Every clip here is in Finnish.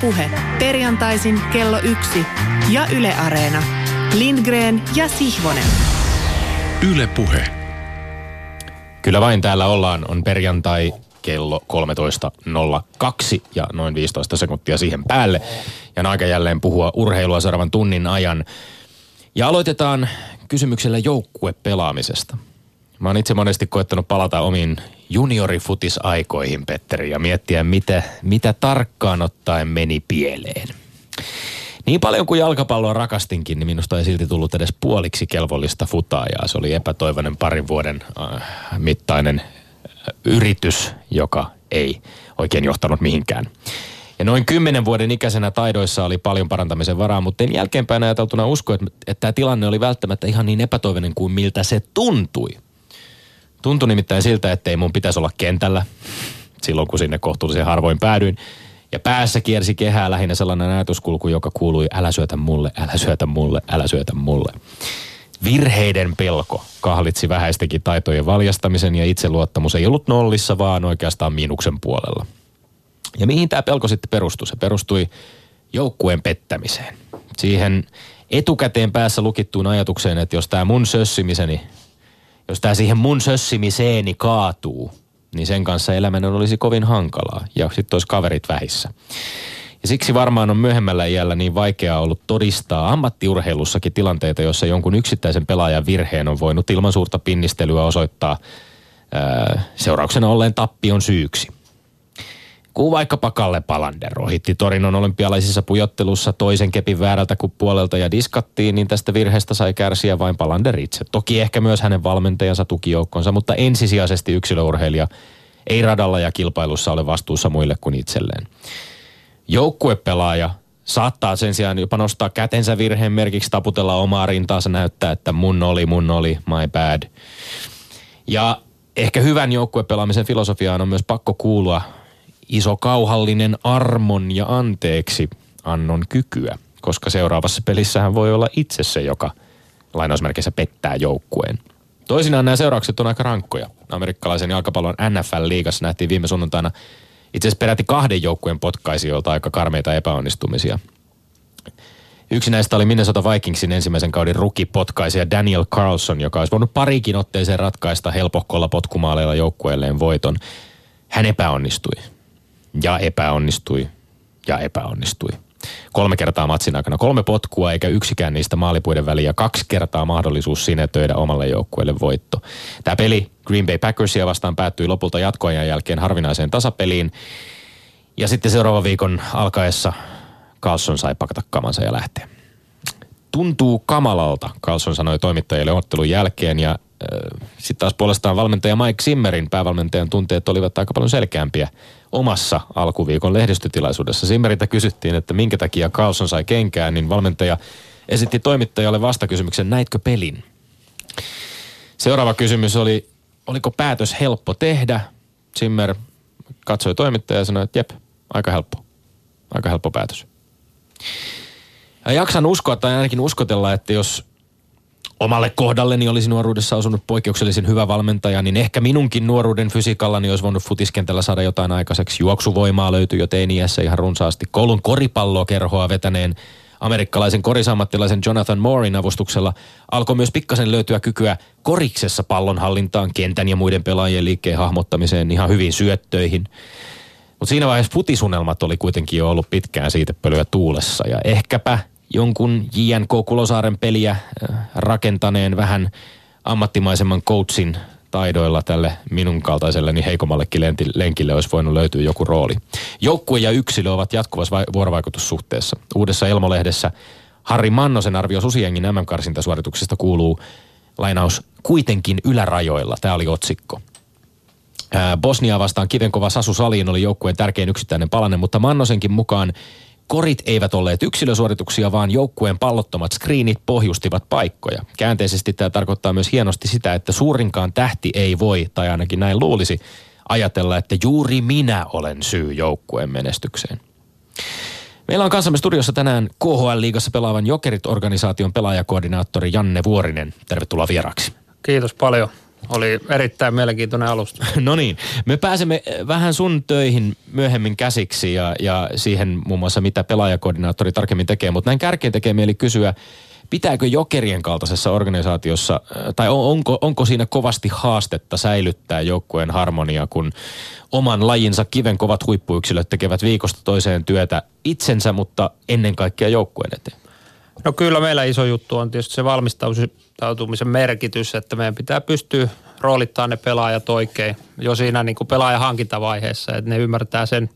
Puhe. Perjantaisin kello yksi ja Yle Areena. Lindgren ja Sihvonen. Yle Puhe. Kyllä vain täällä ollaan. On perjantai kello 13.02 ja noin 15 sekuntia siihen päälle. Ja on aika jälleen puhua urheilua seuraavan tunnin ajan. Ja aloitetaan kysymyksellä joukkuepelaamisesta. Mä oon itse monesti koettanut palata omiin juniorifutisaikoihin, Petteri, ja miettiä, mitä, mitä tarkkaan ottaen meni pieleen. Niin paljon kuin jalkapalloa rakastinkin, niin minusta ei silti tullut edes puoliksi kelvollista futaajaa. Se oli epätoivoinen parin vuoden äh, mittainen äh, yritys, joka ei oikein johtanut mihinkään. Ja noin kymmenen vuoden ikäisenä taidoissa oli paljon parantamisen varaa, mutta en jälkeenpäin ajateltuna usko, että, että tämä tilanne oli välttämättä ihan niin epätoivoinen kuin miltä se tuntui. Tuntui nimittäin siltä, että ei mun pitäisi olla kentällä silloin, kun sinne kohtuullisen harvoin päädyin. Ja päässä kiersi kehää lähinnä sellainen ajatuskulku, joka kuului älä syötä mulle, älä syötä mulle, älä syötä mulle. Virheiden pelko kahlitsi vähäistäkin taitojen valjastamisen ja itseluottamus ei ollut nollissa, vaan oikeastaan miinuksen puolella. Ja mihin tämä pelko sitten perustui? Se perustui joukkueen pettämiseen. Siihen etukäteen päässä lukittuun ajatukseen, että jos tämä mun sössimiseni, jos tämä siihen mun sössimiseeni kaatuu, niin sen kanssa eläminen olisi kovin hankalaa ja sitten olisi kaverit vähissä. Ja siksi varmaan on myöhemmällä iällä niin vaikeaa ollut todistaa ammattiurheilussakin tilanteita, joissa jonkun yksittäisen pelaajan virheen on voinut ilman suurta pinnistelyä osoittaa ää, seurauksena olleen tappion syyksi. Kun vaikkapa Kalle Palander ohitti Torinon olympialaisissa pujottelussa toisen kepin väärältä kuin puolelta ja diskattiin, niin tästä virheestä sai kärsiä vain Palander itse. Toki ehkä myös hänen valmentajansa tukijoukkonsa, mutta ensisijaisesti yksilöurheilija ei radalla ja kilpailussa ole vastuussa muille kuin itselleen. Joukkuepelaaja saattaa sen sijaan jopa nostaa kätensä virheen merkiksi taputella omaa rintaansa näyttää, että mun oli, mun oli, my bad. Ja ehkä hyvän joukkuepelaamisen filosofiaan on myös pakko kuulua iso kauhallinen armon ja anteeksi annon kykyä, koska seuraavassa pelissähän voi olla itse se, joka lainausmerkeissä pettää joukkueen. Toisinaan nämä seuraukset on aika rankkoja. Amerikkalaisen jalkapallon NFL-liigassa nähtiin viime sunnuntaina itse asiassa peräti kahden joukkueen potkaisijoilta aika karmeita epäonnistumisia. Yksi näistä oli Minnesota Vikingsin ensimmäisen kauden rukipotkaisija Daniel Carlson, joka olisi voinut parikin otteeseen ratkaista helpohkolla potkumaaleilla joukkueelleen voiton. Hän epäonnistui ja epäonnistui ja epäonnistui. Kolme kertaa matsin aikana. Kolme potkua eikä yksikään niistä maalipuiden väliä. Kaksi kertaa mahdollisuus sinetöidä omalle joukkueelle voitto. Tämä peli Green Bay Packersia vastaan päättyi lopulta jatkoajan jälkeen harvinaiseen tasapeliin. Ja sitten seuraavan viikon alkaessa Carlson sai pakata kamansa ja lähteä. Tuntuu kamalalta, Carlson sanoi toimittajille ottelun jälkeen ja sitten taas puolestaan valmentaja Mike Zimmerin päävalmentajan tunteet olivat aika paljon selkeämpiä omassa alkuviikon lehdistötilaisuudessa. Zimmeriltä kysyttiin, että minkä takia Carlson sai kenkään, niin valmentaja esitti toimittajalle vastakysymyksen, näitkö pelin? Seuraava kysymys oli, oliko päätös helppo tehdä? Zimmer katsoi toimittajaa ja sanoi, että jep, aika helppo. Aika helppo päätös. Ja jaksan uskoa tai ainakin uskotella, että jos omalle kohdalleni olisi nuoruudessa osunut poikkeuksellisen hyvä valmentaja, niin ehkä minunkin nuoruuden fysiikallani olisi voinut futiskentällä saada jotain aikaiseksi. Juoksuvoimaa löytyi jo teiniässä ihan runsaasti. Koulun koripallokerhoa vetäneen amerikkalaisen korisammattilaisen Jonathan Moorin avustuksella alkoi myös pikkasen löytyä kykyä koriksessa pallonhallintaan, kentän ja muiden pelaajien liikkeen hahmottamiseen, ihan hyvin syöttöihin. Mutta siinä vaiheessa futisunelmat oli kuitenkin jo ollut pitkään siitä pölyä tuulessa ja ehkäpä jonkun JNK Kulosaaren peliä äh, rakentaneen vähän ammattimaisemman coachin taidoilla tälle minun kaltaiselleni heikommallekin lenkille olisi voinut löytyä joku rooli. Joukkue ja yksilö ovat jatkuvassa vuorovaikutussuhteessa. Uudessa Elmolehdessä Harri Mannosen arvio Susiengin MM-karsintasuorituksesta kuuluu lainaus kuitenkin ylärajoilla. Tämä oli otsikko. Bosnia vastaan kivenkova Sasu Saliin oli joukkueen tärkein yksittäinen palanen, mutta Mannosenkin mukaan Korit eivät olleet yksilösuorituksia, vaan joukkueen pallottomat screenit pohjustivat paikkoja. Käänteisesti tämä tarkoittaa myös hienosti sitä, että suurinkaan tähti ei voi, tai ainakin näin luulisi, ajatella, että juuri minä olen syy joukkueen menestykseen. Meillä on kanssamme studiossa tänään KHL-liigassa pelaavan Jokerit-organisaation pelaajakoordinaattori Janne Vuorinen. Tervetuloa vieraaksi. Kiitos paljon. Oli erittäin mielenkiintoinen alusta. No niin, me pääsemme vähän sun töihin myöhemmin käsiksi ja, ja siihen muun muassa mitä pelaajakoordinaattori tarkemmin tekee, mutta näin kärkeen tekee mieli kysyä, pitääkö jokerien kaltaisessa organisaatiossa, tai onko, onko siinä kovasti haastetta säilyttää joukkueen harmonia, kun oman lajinsa kiven kovat huippuyksilöt tekevät viikosta toiseen työtä itsensä, mutta ennen kaikkea joukkueen eteen? No kyllä meillä iso juttu on tietysti se valmistautumisen merkitys, että meidän pitää pystyä roolittamaan ne pelaajat oikein jo siinä niin kuin pelaajan hankintavaiheessa, että ne ymmärtää sen,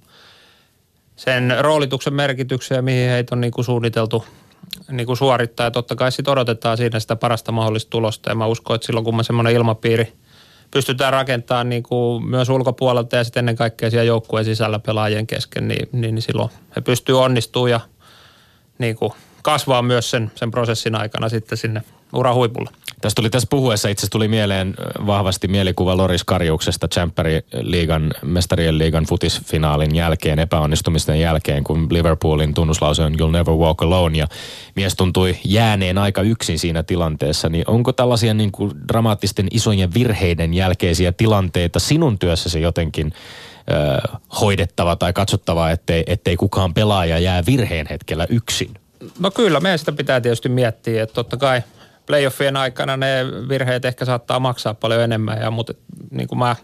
sen roolituksen merkityksen ja mihin heitä on niin kuin suunniteltu niin kuin suorittaa. Ja totta kai sitten odotetaan siinä sitä parasta mahdollista tulosta ja mä uskon, että silloin kun me semmoinen ilmapiiri pystytään rakentamaan niin kuin myös ulkopuolelta ja sitten ennen kaikkea siellä joukkueen sisällä pelaajien kesken, niin, niin, niin silloin he pystyy onnistumaan ja niin kuin kasvaa myös sen, sen prosessin aikana sitten sinne urahuipulle. Tästä tuli tässä puhuessa itse tuli mieleen vahvasti mielikuva Loris Karjuksesta liigan, mestarien liigan futisfinaalin jälkeen, epäonnistumisten jälkeen, kun Liverpoolin tunnuslause on You'll never walk alone ja mies tuntui jääneen aika yksin siinä tilanteessa. Niin onko tällaisia niin kuin dramaattisten isojen virheiden jälkeisiä tilanteita sinun työssäsi jotenkin ö, hoidettava tai katsottava, ettei, ettei kukaan pelaaja jää virheen hetkellä yksin? No kyllä, meidän sitä pitää tietysti miettiä, että totta kai playoffien aikana ne virheet ehkä saattaa maksaa paljon enemmän, ja, mutta niin kuin mä,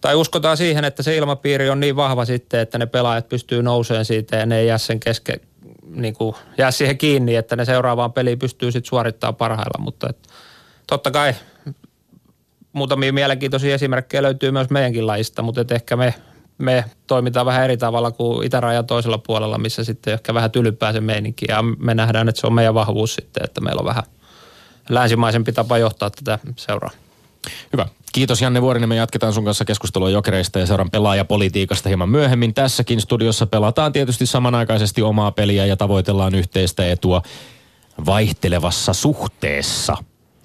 tai uskotaan siihen, että se ilmapiiri on niin vahva sitten, että ne pelaajat pystyy nouseen siitä ja ne ei jää sen keske, niin kuin, jää siihen kiinni, että ne seuraavaan peliin pystyy sitten suorittamaan parhailla, mutta et, totta kai muutamia mielenkiintoisia esimerkkejä löytyy myös meidänkin lajista, mutta et ehkä me me toimitaan vähän eri tavalla kuin itärajan toisella puolella, missä sitten ehkä vähän tylyppää se meininki. Ja me nähdään, että se on meidän vahvuus sitten, että meillä on vähän länsimaisempi tapa johtaa tätä seuraa. Hyvä. Kiitos Janne Vuorinen. Me jatketaan sun kanssa keskustelua jokereista ja seuran pelaajapolitiikasta hieman myöhemmin. Tässäkin studiossa pelataan tietysti samanaikaisesti omaa peliä ja tavoitellaan yhteistä etua vaihtelevassa suhteessa.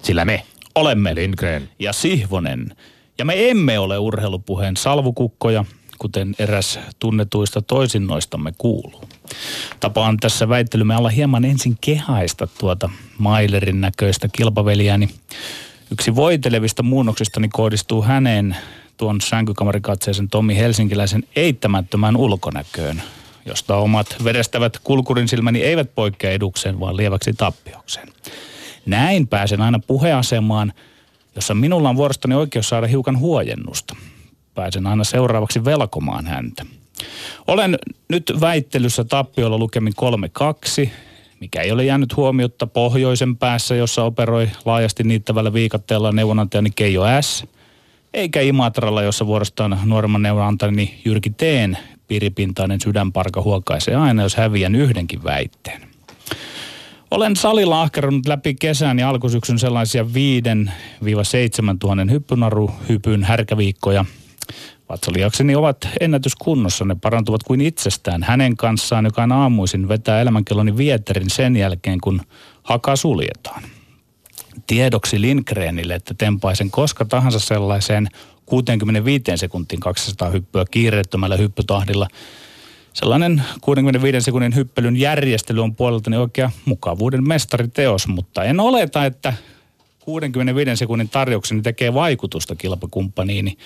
Sillä me olemme Lindgren ja Sihvonen. Ja me emme ole urheilupuheen salvukukkoja, kuten eräs tunnetuista toisinnoistamme kuuluu. Tapaan tässä väittelymme alla hieman ensin kehaista tuota Mailerin näköistä kilpaveliäni. Yksi voitelevista muunnoksistani kohdistuu häneen tuon sänkykamarikatseisen Tomi Helsinkiläisen eittämättömään ulkonäköön, josta omat vedestävät kulkurin silmäni eivät poikkea edukseen, vaan lieväksi tappiokseen. Näin pääsen aina puheasemaan, jossa minulla on vuorostani oikeus saada hiukan huojennusta – pääsen aina seuraavaksi velkomaan häntä. Olen nyt väittelyssä tappiolla lukemin 3-2, mikä ei ole jäänyt huomiota pohjoisen päässä, jossa operoi laajasti niittävällä viikatteella neuvonantajani Keijo S. Eikä Imatralla, jossa vuorostaan nuoremman neuvonantajani Jyrki Teen piiripintainen sydänparka huokaisee aina, jos häviän yhdenkin väitteen. Olen salilla ahkerunut läpi kesän ja alkusyksyn sellaisia 5-7 tuhannen hyppynaruhypyn härkäviikkoja – Vatsaliakseni ovat ennätyskunnossa, ne parantuvat kuin itsestään hänen kanssaan, joka on aamuisin vetää elämänkelloni vieterin sen jälkeen, kun haka suljetaan. Tiedoksi Lindgrenille, että tempaisen koska tahansa sellaiseen 65 sekuntiin 200 hyppyä kiireettömällä hyppytahdilla. Sellainen 65 sekunnin hyppelyn järjestely on puoleltani oikea mukavuuden mestariteos, mutta en oleta, että 65 sekunnin tarjoukseni tekee vaikutusta kilpakumppaniini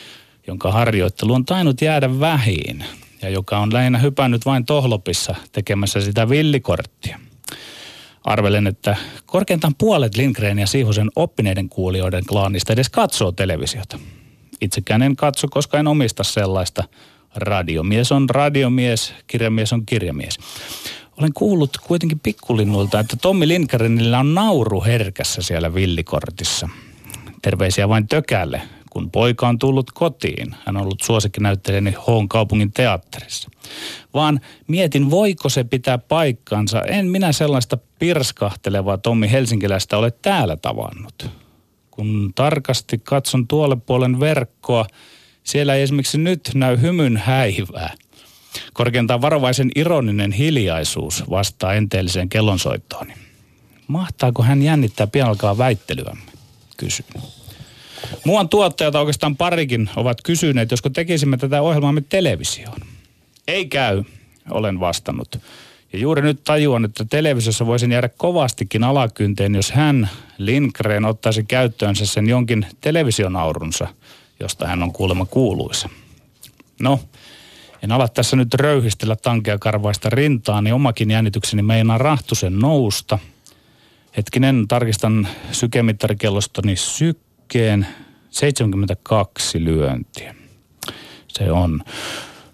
jonka harjoittelu on tainnut jäädä vähiin ja joka on lähinnä hypännyt vain tohlopissa tekemässä sitä villikorttia. Arvelen, että korkeintaan puolet Lindgren ja Siihosen oppineiden kuulijoiden klaanista edes katsoo televisiota. Itsekään en katso, koska en omista sellaista. Radiomies on radiomies, kirjamies on kirjamies. Olen kuullut kuitenkin pikkulinnulta, että Tommi Lindgrenillä on nauru herkässä siellä villikortissa. Terveisiä vain Tökälle, kun poika on tullut kotiin. Hän on ollut suosikkinäyttelijäni Hoon kaupungin teatterissa. Vaan mietin, voiko se pitää paikkansa. En minä sellaista pirskahtelevaa Tommi Helsinkiläistä ole täällä tavannut. Kun tarkasti katson tuolle puolen verkkoa, siellä ei esimerkiksi nyt näy hymyn häivää. Korkeintaan varovaisen ironinen hiljaisuus vastaa enteelliseen kellonsoittooni. Mahtaako hän jännittää pian alkaa väittelyämme? Kysyn. Muuan tuottajat oikeastaan parikin ovat kysyneet, josko tekisimme tätä ohjelmaamme televisioon. Ei käy, olen vastannut. Ja juuri nyt tajuan, että televisiossa voisin jäädä kovastikin alakynteen, jos hän, Lindgren, ottaisi käyttöönsä sen jonkin televisionaurunsa, josta hän on kuulemma kuuluisa. No, en ala tässä nyt röyhistellä tankea karvaista rintaa, niin omakin jännitykseni meinaa rahtusen nousta. Hetkinen, tarkistan sykemittarikellostoni sykkeen 72 lyöntiä. Se on.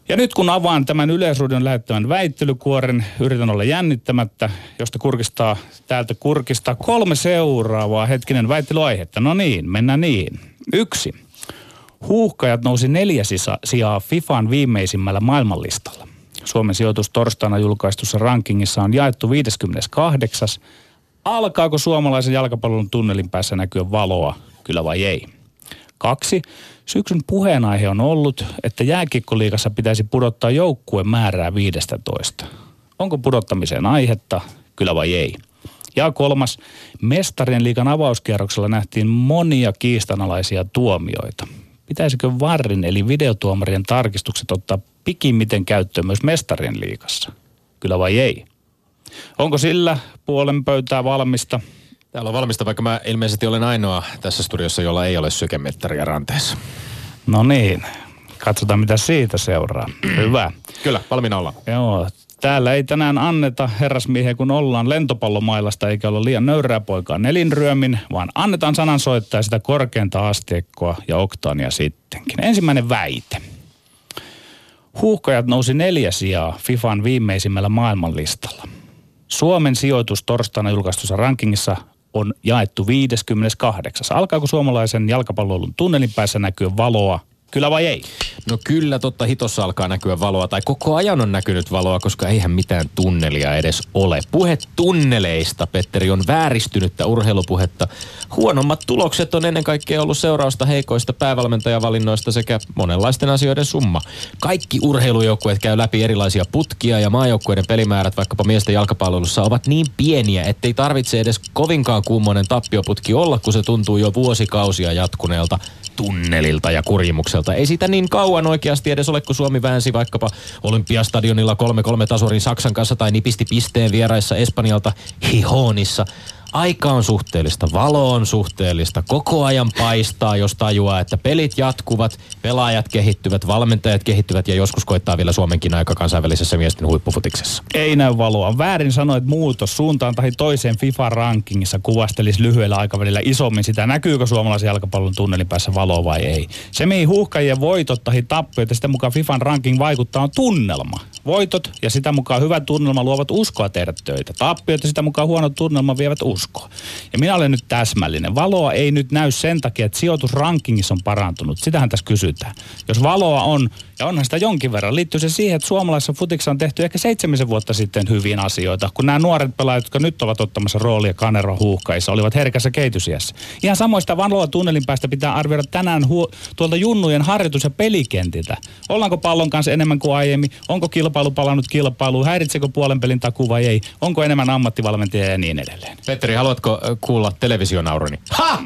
Ja nyt kun avaan tämän yleisruudun lähettämän väittelykuoren, yritän olla jännittämättä, josta kurkistaa täältä kurkistaa kolme seuraavaa hetkinen väittelyaihetta. No niin, mennään niin. Yksi. Huuhkajat nousi neljä sijaa FIFAn viimeisimmällä maailmanlistalla. Suomen sijoitus torstaina julkaistussa rankingissa on jaettu 58. Alkaako suomalaisen jalkapallon tunnelin päässä näkyä valoa, kyllä vai ei? Kaksi. Syksyn puheenaihe on ollut, että jääkikkoliikassa pitäisi pudottaa joukkueen määrää 15. Onko pudottamiseen aihetta, kyllä vai ei? Ja kolmas, mestarien liikan avauskierroksella nähtiin monia kiistanalaisia tuomioita. Pitäisikö varrin eli videotuomarien tarkistukset ottaa pikimmiten käyttöön myös mestarien liikassa? Kyllä vai ei? Onko sillä puolen pöytää valmista? Täällä on valmista, vaikka mä ilmeisesti olen ainoa tässä studiossa, jolla ei ole sykemettäriä ranteessa. No niin, katsotaan mitä siitä seuraa. Hyvä. Kyllä, valmiina ollaan. Joo, täällä ei tänään anneta herrasmiehiä, kun ollaan lentopallomailasta eikä olla liian nöyrää poikaa nelinryömin, vaan annetaan sanansoittaa sitä korkeinta asteikkoa ja oktaania sittenkin. Ensimmäinen väite. Huuhkajat nousi neljä sijaa FIFAn viimeisimmällä maailmanlistalla. Suomen sijoitus torstaina julkaistussa rankingissa on jaettu 58. Alkaako suomalaisen jalkapallon tunnelin päässä näkyä valoa Kyllä vai ei? No kyllä, totta hitossa alkaa näkyä valoa, tai koko ajan on näkynyt valoa, koska eihän mitään tunnelia edes ole. Puhe tunneleista, Petteri, on vääristynyttä urheilupuhetta. Huonommat tulokset on ennen kaikkea ollut seurausta heikoista päävalmentajavalinnoista sekä monenlaisten asioiden summa. Kaikki urheilujoukkueet käy läpi erilaisia putkia ja maajoukkueiden pelimäärät vaikkapa miesten jalkapalvelussa ovat niin pieniä, ettei tarvitse edes kovinkaan kummonen tappioputki olla, kun se tuntuu jo vuosikausia jatkuneelta tunnelilta ja kurimukselta. Ei sitä niin kauan oikeasti edes ole, kun Suomi väänsi vaikkapa Olympiastadionilla 3-3 tasorin Saksan kanssa tai nipisti pisteen vieraissa Espanjalta Hihonissa aika on suhteellista, valo on suhteellista, koko ajan paistaa, jos tajuaa, että pelit jatkuvat, pelaajat kehittyvät, valmentajat kehittyvät ja joskus koittaa vielä Suomenkin aika kansainvälisessä miesten huippufutiksessa. Ei näy valoa. Väärin sanoit muutos suuntaan tai toiseen FIFA-rankingissa kuvastelisi lyhyellä aikavälillä isommin sitä, näkyykö suomalaisen jalkapallon tunnelin päässä valoa vai ei. Se, mihin huuhkajien voitot tai tappiot ja sitä mukaan FIFAn ranking vaikuttaa on tunnelma. Voitot ja sitä mukaan hyvä tunnelma luovat uskoa tehdä töitä. Tappiot ja sitä mukaan huono tunnelma vievät uskoa. Ja minä olen nyt täsmällinen. Valoa ei nyt näy sen takia, että sijoitusrankingissa on parantunut. Sitähän tässä kysytään. Jos valoa on, ja onhan sitä jonkin verran, liittyy se siihen, että suomalaisessa futiksi on tehty ehkä seitsemisen vuotta sitten hyvin asioita, kun nämä nuoret pelaajat, jotka nyt ovat ottamassa roolia Kanero huuhkaissa, olivat herkässä kehitysiässä. Ihan samoista valoa tunnelin päästä pitää arvioida tänään hu- tuolta junnujen harjoitus- ja pelikentiltä. Ollaanko pallon kanssa enemmän kuin aiemmin? Onko kilpailu palannut kilpailuun? Häiritsekö puolen pelin takuu vai ei? Onko enemmän ammattivalmentajia ja niin edelleen? Petteri, haluatko kuulla televisionauruni? Ha!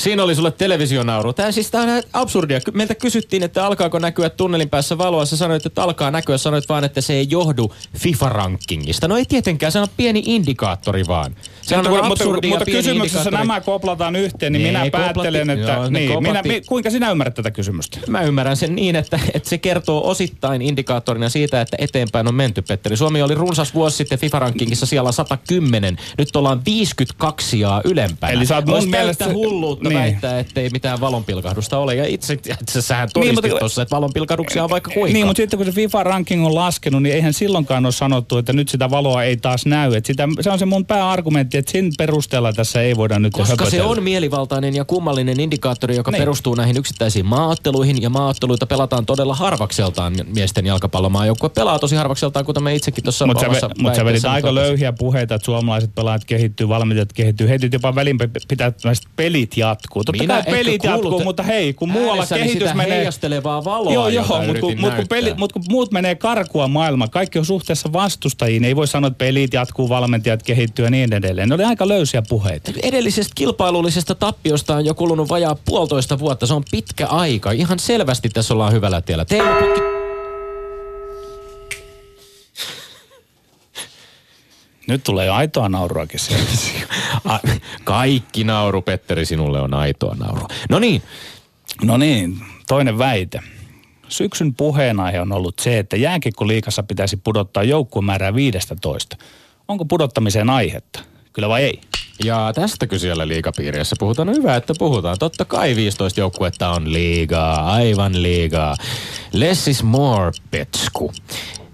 Siinä oli sulle televisionauru. Tämä siis tää on absurdia. Meiltä kysyttiin, että alkaako näkyä tunnelin päässä valoa. Sä sanoit, että alkaa näkyä. Sanoit vaan, että se ei johdu FIFA-rankingista. No ei tietenkään, se on pieni indikaattori vaan. Se on mutta, mutta, mutta kysymyksessä nämä koplataan yhteen, niin ne minä päättelen, koplatti, että... Joo, niin, minä, mi, kuinka sinä ymmärrät tätä kysymystä? Mä ymmärrän sen niin, että, että se kertoo osittain indikaattorina siitä, että eteenpäin on menty, Petteri. Suomi oli runsas vuosi sitten FIFA-rankingissa siellä 110. Nyt ollaan 52 ja ylempänä. Eli sä oot mun mielestä... hulluutta niin. väittää, ettei mitään valonpilkahdusta ole. Ja itse sähän todistit niin, tuossa, että valonpilkahduksia on vaikka kuinka. Niin, mutta sitten kun se FIFA-ranking on laskenut, niin eihän silloinkaan ole sanottu, että nyt sitä valoa ei taas näy. Että sitä, se on se mun pääargumentti, että sen perusteella tässä ei voida nyt Koska höpötellä. se on mielivaltainen ja kummallinen indikaattori, joka niin. perustuu näihin yksittäisiin maaotteluihin. Ja maaotteluita pelataan todella harvakseltaan. Miesten jalkapallomaajoukkue pelaa tosi harvakseltaan, kuten me itsekin tuossa Mutta sä, mut sä vedit aika löyhiä puheita, että suomalaiset pelaajat kehittyy, valmentajat kehittyy. Heitit jopa välin pitää pelit jatkuu. Totta Minä kai pelit jatkuu, mutta hei, kun muualla kehitys menee... heijastelevaa valoa, Joo, joo, mutta kun, mut kun, peli, mut kun muut menee karkua maailma, kaikki on suhteessa vastustajiin. Ei voi sanoa, että pelit jatkuu, valmentajat kehittyy ja niin edelleen. Ne oli aika löysiä puheita. Edellisestä kilpailullisesta tappiosta on jo kulunut vajaa puolitoista vuotta. Se on pitkä aika. Ihan selvästi tässä ollaan hyvällä tiellä. Teemu Pukki... Nyt tulee jo aitoa nauruakin sieltä. Kaikki nauru, Petteri, sinulle on aitoa nauru. No niin, No niin, toinen väite. Syksyn puheenaihe on ollut se, että jääkiekko-liikassa pitäisi pudottaa joukkuemäärää 15. Onko pudottamiseen aihetta? Kyllä vai ei? Ja tästäkö siellä liigapiirissä puhutaan? No hyvä, että puhutaan. Totta kai 15 joukkuetta on liigaa, aivan liigaa. Less is more, petsku.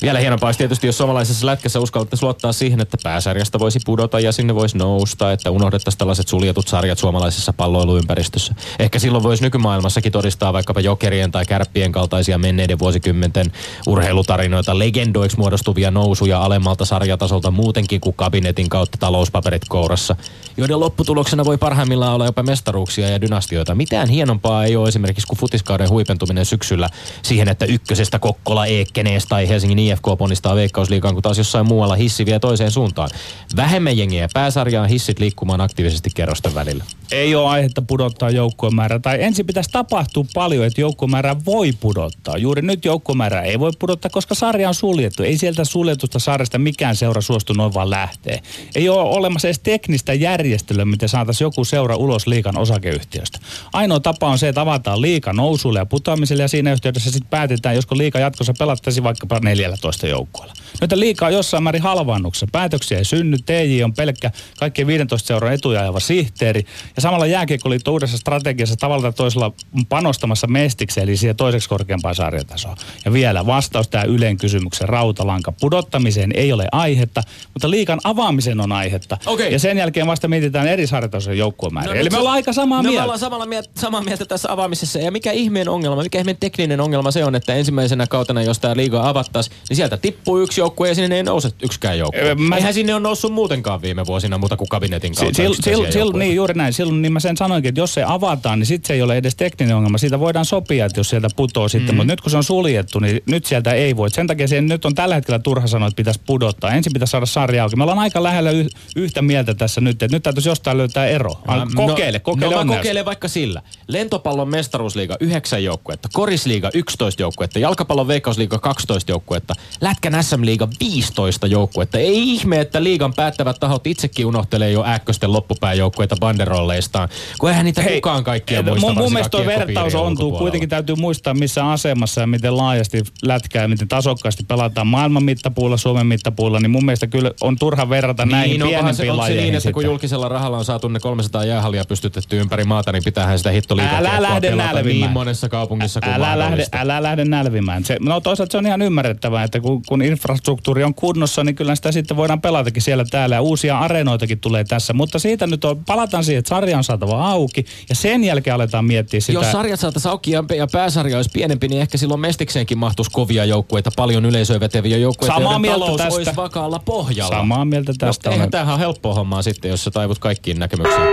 Vielä hienompaa olisi tietysti, jos suomalaisessa lätkässä uskallettaisiin luottaa siihen, että pääsarjasta voisi pudota ja sinne voisi nousta, että unohdettaisiin tällaiset suljetut sarjat suomalaisessa palloiluympäristössä. Ehkä silloin voisi nykymaailmassakin todistaa vaikkapa jokerien tai kärppien kaltaisia menneiden vuosikymmenten urheilutarinoita, legendoiksi muodostuvia nousuja alemmalta sarjatasolta muutenkin kuin kabinetin kautta talouspaperit kourassa, joiden lopputuloksena voi parhaimmillaan olla jopa mestaruuksia ja dynastioita. Mitään hienompaa ei ole esimerkiksi kuin futiskauden huipentuminen syksyllä siihen, että ykkösestä Kokkola, Eekkenees tai Helsingin IFK ponnistaa veikkausliigaan, kun taas jossain muualla hissi vie toiseen suuntaan. Vähemmän jengiä pääsarjaan, hissit liikkumaan aktiivisesti kerrosten välillä. Ei ole aihetta pudottaa joukkuemäärää. Tai ensin pitäisi tapahtua paljon, että joukkuemäärää voi pudottaa. Juuri nyt joukkuemäärää ei voi pudottaa, koska sarja on suljettu. Ei sieltä suljetusta sarjasta mikään seura suostu noin vaan lähtee. Ei ole olemassa edes teknistä järjestelyä, miten saataisiin joku seura ulos liikan osakeyhtiöstä. Ainoa tapa on se, että avataan liika nousulle ja putoamiselle ja siinä yhteydessä sitten päätetään, josko liika jatkossa pelattaisi vaikkapa 14 joukkueella. Nyt liikaa jossain määrin halvannuksessa. Päätöksiä ei synny. TJ on pelkkä kaikkien 15 euron etuja ajava sihteeri. Ja samalla jääkiekkoliitto uudessa strategiassa tavalla tai toisella on panostamassa mestikseen, eli siihen toiseksi korkeampaan sarjatasoon. Ja vielä vastaus tähän Ylen kysymyksen rautalanka. Pudottamiseen ei ole aihetta, mutta liikan avaamiseen on aihetta. Okei. Ja sen jälkeen vasta mietitään eri sarjatasojen joukkuemääriä. eli nyt me ollaan aika samaa no, me mieltä. ollaan samalla mieltä, samaa mieltä tässä avaamisessa. Ja mikä ihmeen ongelma, mikä ihmeen tekninen ongelma se on, että ensimmäisenä kautena, jos tämä liiga avattaisi, niin sieltä tippuu yksi joukkue ja sinne ei nouse yksikään joukkue. Mä- Eihän sinne ole noussut muutenkaan viime vuosina muuta kuin kabinetin kautta. sil- sil- sil- niin, juuri näin. Silloin niin mä sen sanoinkin, että jos se avataan, niin sitten se ei ole edes tekninen ongelma. Siitä voidaan sopia, että jos sieltä putoo sitten. Mm. Mutta nyt kun se on suljettu, niin nyt sieltä ei voi. Sen takia siihen nyt on tällä hetkellä turha sanoa, että pitäisi pudottaa. Ensin pitäisi saada sarja auki. Me ollaan aika lähellä y- yhtä mieltä tässä nyt, että nyt täytyisi jostain löytää ero. Al- Kokeile, kokeile No, no mä onnea. kokeilen vaikka sillä. Lentopallon mestaruusliiga 9 joukkuetta, korisliiga 11 joukkuetta, jalkapallon veikkausliiga 12 joukkuetta, lätkän SM-liiga 15 joukkuetta. Ei ihme, että liigan päättävät tahot itsekin unohtelee jo ääkkösten loppupään joukkueita banderolleistaan, kun eihän niitä Hei, kukaan kaikkia eh, muista. mun, mun mielestä tuo vertaus ontuu. Kuitenkin täytyy muistaa, missä asemassa ja miten laajasti lätkää ja miten tasokkaasti pelataan maailman mittapuulla, Suomen mittapuulla. Niin mun mielestä kyllä on turha verrata näihin Niin, onkohan se, pienempiin se lajeihin. niin, että kun julkisella rahalla on saatu ne 300 jäähallia pystytetty ympäri maata, niin pitäähän sitä hittoliikan Älä lähde pelata nälvimään. niin monessa kaupungissa kuin älä lähde, älä lähde nälvimään. Se, no toisaalta se on ihan ymmärrettävää, että kun, kun infrastruktuuri on kunnossa, niin kyllä sitä sitten voidaan pelatakin siellä täällä. Ja uusia areenoitakin tulee tässä. Mutta siitä nyt on, palataan siihen, että sarja on saatava auki. Ja sen jälkeen aletaan miettiä sitä. Jos sarjat saataisiin auki ja, ja pääsarja olisi pienempi, niin ehkä silloin Mestikseenkin mahtuisi kovia joukkueita, paljon yleisöä veteviä joukkueita, Samaa mieltä tästä. olisi vakaalla pohjalla. Samaa mieltä tästä No, eihän olen. tämähän ole helppoa hommaa sitten, jos sä taivut kaikkiin näkemyksiin.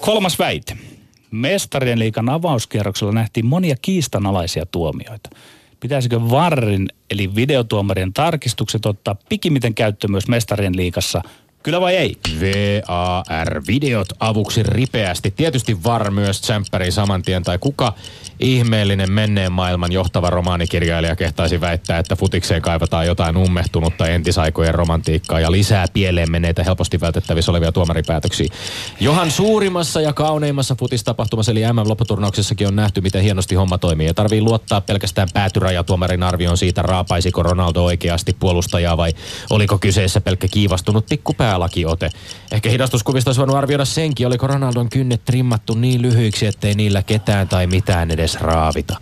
Kolmas väite. Mestarien liikan avauskierroksella nähtiin monia kiistanalaisia tuomioita. Pitäisikö VARin eli videotuomarien tarkistukset ottaa pikimiten käyttöön myös mestarien liikassa? Kyllä vai ei? VAR-videot avuksi ripeästi. Tietysti VAR myös tsemppäri saman tien. Tai kuka ihmeellinen menneen maailman johtava romaanikirjailija kehtaisi väittää, että futikseen kaivataan jotain ummehtunutta entisaikojen romantiikkaa ja lisää pieleen menneitä helposti vältettävissä olevia tuomaripäätöksiä. Johan suurimmassa ja kauneimmassa futistapahtumassa eli MM-lopputurnauksessakin on nähty, miten hienosti homma toimii. Ja tarvii luottaa pelkästään päätyrajatuomarin arvioon siitä, raapaisiko Ronaldo oikeasti puolustajaa vai oliko kyseessä pelkkä kiivastunut pikkupäälakiote. Ehkä hidastuskuvista olisi voinut arvioida senkin, oliko Ronaldon kynnet trimmattu niin lyhyiksi, ettei niillä ketään tai mitään edes raavita.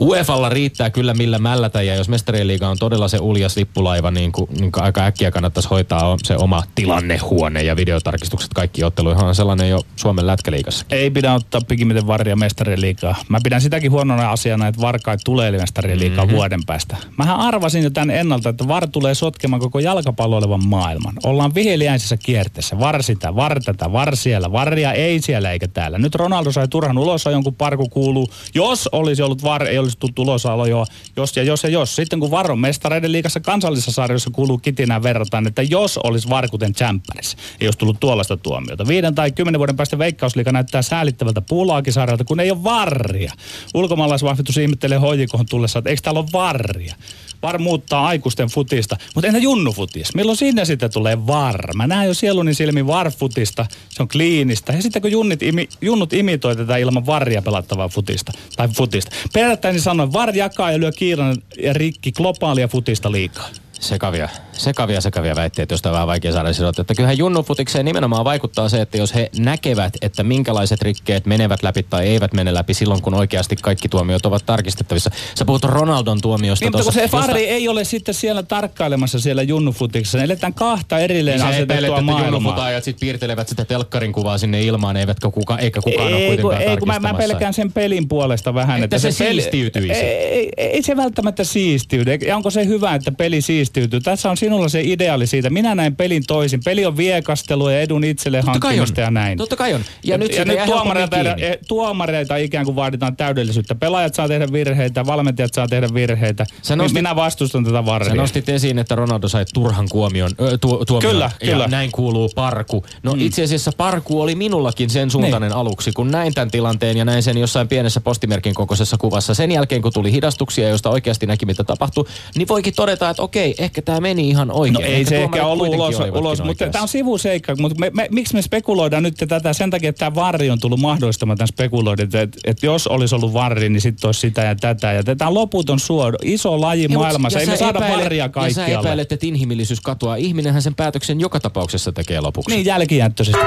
UEFalla riittää kyllä millä mällätä ja jos mestarien liiga on todella se uljas lippulaiva, niin, kuin, niin kuin aika äkkiä kannattaisi hoitaa se oma tilannehuone ja videotarkistukset kaikki otteluihin on sellainen jo Suomen lätkäliigassa. Ei pidä ottaa pikimiten varia mestarien liikaa. Mä pidän sitäkin huonona asiana, että VAR tulee mestarien liikaa mm-hmm. vuoden päästä. Mähän arvasin jo tämän ennalta, että VAR tulee sotkemaan koko jalkapallo olevan maailman. Ollaan viheliäisessä kierteessä. VAR sitä, VAR tätä, VAR siellä. VARia ei siellä eikä täällä. Nyt Ronaldo sai turhan ulos, jonkun parku kuuluu. Jos olisi ollut VAR, ei olisi tullut jo. Jos ja jos ja jos. Sitten kun VAR on mestareiden liikassa kansallisessa sarjassa kuuluu kitinään verrataan, että jos olisi VAR kuten Champions, ei olisi tullut tuollaista tuomiota. Viiden tai kymmenen vuoden päästä Veikkausliika näyttää säälittävältä puulaakisarjalta, kun ei ole varria. Ulkomaalaisvahvitus ihmettelee hoijikohon tullessa, että eikö täällä ole varria. VAR muuttaa aikuisten futista, mutta entä junnufutis? Milloin sinne sitten tulee VAR? Mä näen jo sieluni silmin VAR-futista, se on kliinistä. Ja sitten kun junnit imi, junnut imitoi tätä ilman VARia pelattavaa futista, tai futista. Perättäin sanoen, VAR jakaa ja lyö kiiran ja rikki globaalia futista liikaa sekavia, sekavia, sekavia väitteitä, joista on vähän vaikea saada sidottua. Että kyllähän junnufutikseen nimenomaan vaikuttaa se, että jos he näkevät, että minkälaiset rikkeet menevät läpi tai eivät mene läpi silloin, kun oikeasti kaikki tuomiot ovat tarkistettavissa. Sä puhut Ronaldon tuomiosta. Niin, mutta kun se Farri josta... ei ole sitten siellä tarkkailemassa siellä junnufutiksessa. Ne eletään kahta erilleen niin asetettua maailmaa. junnufutaajat sitten piirtelevät sitä telkkarin kuvaa sinne ilmaan, eivätkä kuka, eikä kukaan ei, ole kuitenkaan ei, kun mä, mä pelkään sen pelin puolesta vähän. Että, että se, se siistiytyisi. Ei, ei, ei, se välttämättä siistiydy. Ja onko se hyvä, että peli siistiytyy? Tässä on sinulla se ideaali siitä. Minä näen pelin toisin. Peli on viekastelua ja edun itselle Totta hankkimista ja näin. Totta kai on. Ja, ja nyt, ja nyt tuomareita, e, tuomareita ikään kuin vaaditaan täydellisyyttä. Pelaajat saa tehdä virheitä, valmentajat saa tehdä virheitä. Sä nostit, Minä vastustan tätä varria. Sä nostit esiin, että Ronaldo sai turhan kuomion, ö, tu, tuomion. Kyllä, ja kyllä. näin kuuluu parku. No mm. itse asiassa parku oli minullakin sen suuntainen niin. aluksi, kun näin tämän tilanteen ja näin sen jossain pienessä postimerkin kokoisessa kuvassa. Sen jälkeen, kun tuli hidastuksia, joista oikeasti näki, mitä tapahtui, niin voikin todeta, että okei, ehkä tämä meni ihan oikein. No ei se ehkä ollut ulos, ulos mutta tämä on sivuseikka. Mutta me, me, miksi me spekuloidaan nyt tätä sen takia, että tämä varri on tullut mahdollistamaan tämän spekuloidin, että, että, että jos olisi ollut varri, niin sitten olisi sitä ja tätä. Ja tämä on loputon suodo. Iso laji ja, maailmassa. Ei me saada epäile, varria kaikkialle. Ja sä epäilet, että inhimillisyys katoaa. Ihminenhän sen päätöksen joka tapauksessa tekee lopuksi. Niin, jälkijättöisesti.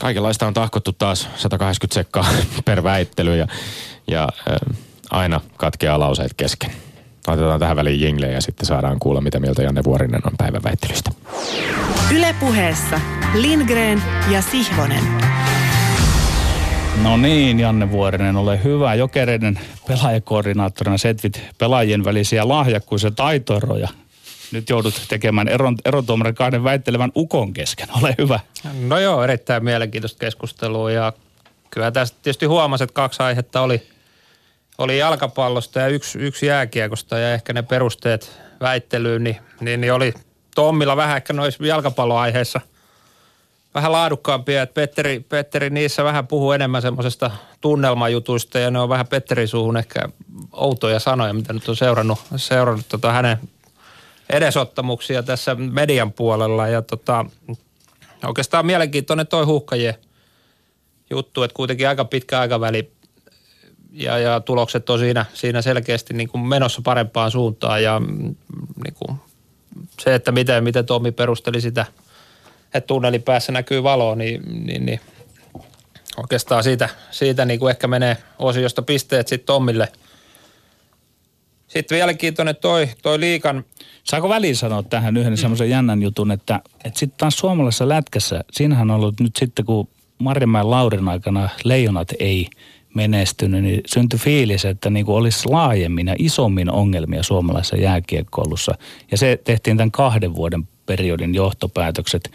Kaikenlaista on tahkottu taas 180 sekkaa per väittely ja, ja äh, aina katkeaa lauseet kesken. Otetaan tähän väliin jingle ja sitten saadaan kuulla, mitä mieltä Janne Vuorinen on päivän väittelystä. Ylepuheessa Lindgren ja Sihvonen. No niin, Janne Vuorinen, ole hyvä. Jokereiden pelaajakoordinaattorina setvit pelaajien välisiä lahjakkuisia taitoeroja. Nyt joudut tekemään eron, erotuomarin kahden väittelevän ukon kesken. Ole hyvä. No joo, erittäin mielenkiintoista keskustelua ja kyllä tästä tietysti huomasi, että kaksi aihetta oli – oli jalkapallosta ja yksi, yksi jääkiekosta ja ehkä ne perusteet väittelyyn, niin, niin, niin oli Tommilla vähän ehkä noissa jalkapalloaiheissa vähän laadukkaampia, että Petteri, Petteri niissä vähän puhuu enemmän semmoisesta tunnelmajutuista ja ne on vähän Petterin suuhun ehkä outoja sanoja, mitä nyt on seurannut, seurannut tota hänen edesottamuksia tässä median puolella. Ja tota, oikeastaan mielenkiintoinen toi huuhkajien juttu, että kuitenkin aika pitkä aikaväli ja, ja tulokset on siinä, siinä selkeästi niin kuin menossa parempaan suuntaan ja mm, niin kuin se, että miten, miten Tommi perusteli sitä, että tunnelin päässä näkyy valo, niin, niin, niin oikeastaan siitä, siitä niin kuin ehkä menee osiosta pisteet sitten Tommille. Sitten mielenkiintoinen toi, toi liikan. Saako väliin sanoa tähän yhden mm. semmoisen jännän jutun, että, että sitten taas suomalaisessa lätkässä, siinähän on ollut nyt sitten kun Marjamäen Laurin aikana leijonat ei – menestynyt, niin syntyi fiilis, että niin kuin olisi laajemmin ja isommin ongelmia suomalaisessa jääkiekkoilussa. Ja se tehtiin tämän kahden vuoden periodin johtopäätökset.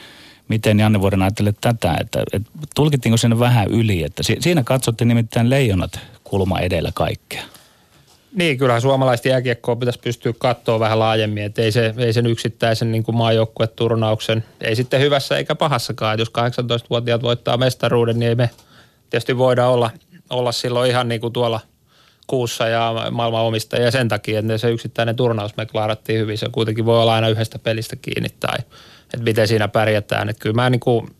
Miten Janne Vuoden ajattelet tätä, että, että tulkittiinko sinne vähän yli, että siinä katsottiin nimittäin leijonat kulma edellä kaikkea. Niin, kyllähän suomalaista jääkiekkoa pitäisi pystyä katsoa vähän laajemmin, että ei, se, ei sen yksittäisen niin kuin maajoukkueturnauksen, ei sitten hyvässä eikä pahassakaan. Että jos 18-vuotiaat voittaa mestaruuden, niin ei me tietysti voida olla olla silloin ihan niin kuin tuolla kuussa ja maailman omistaja ja sen takia, että se yksittäinen turnaus me klaarattiin hyvin. Se kuitenkin voi olla aina yhdestä pelistä kiinni tai että miten siinä pärjätään. Että kyllä mä niin kuin,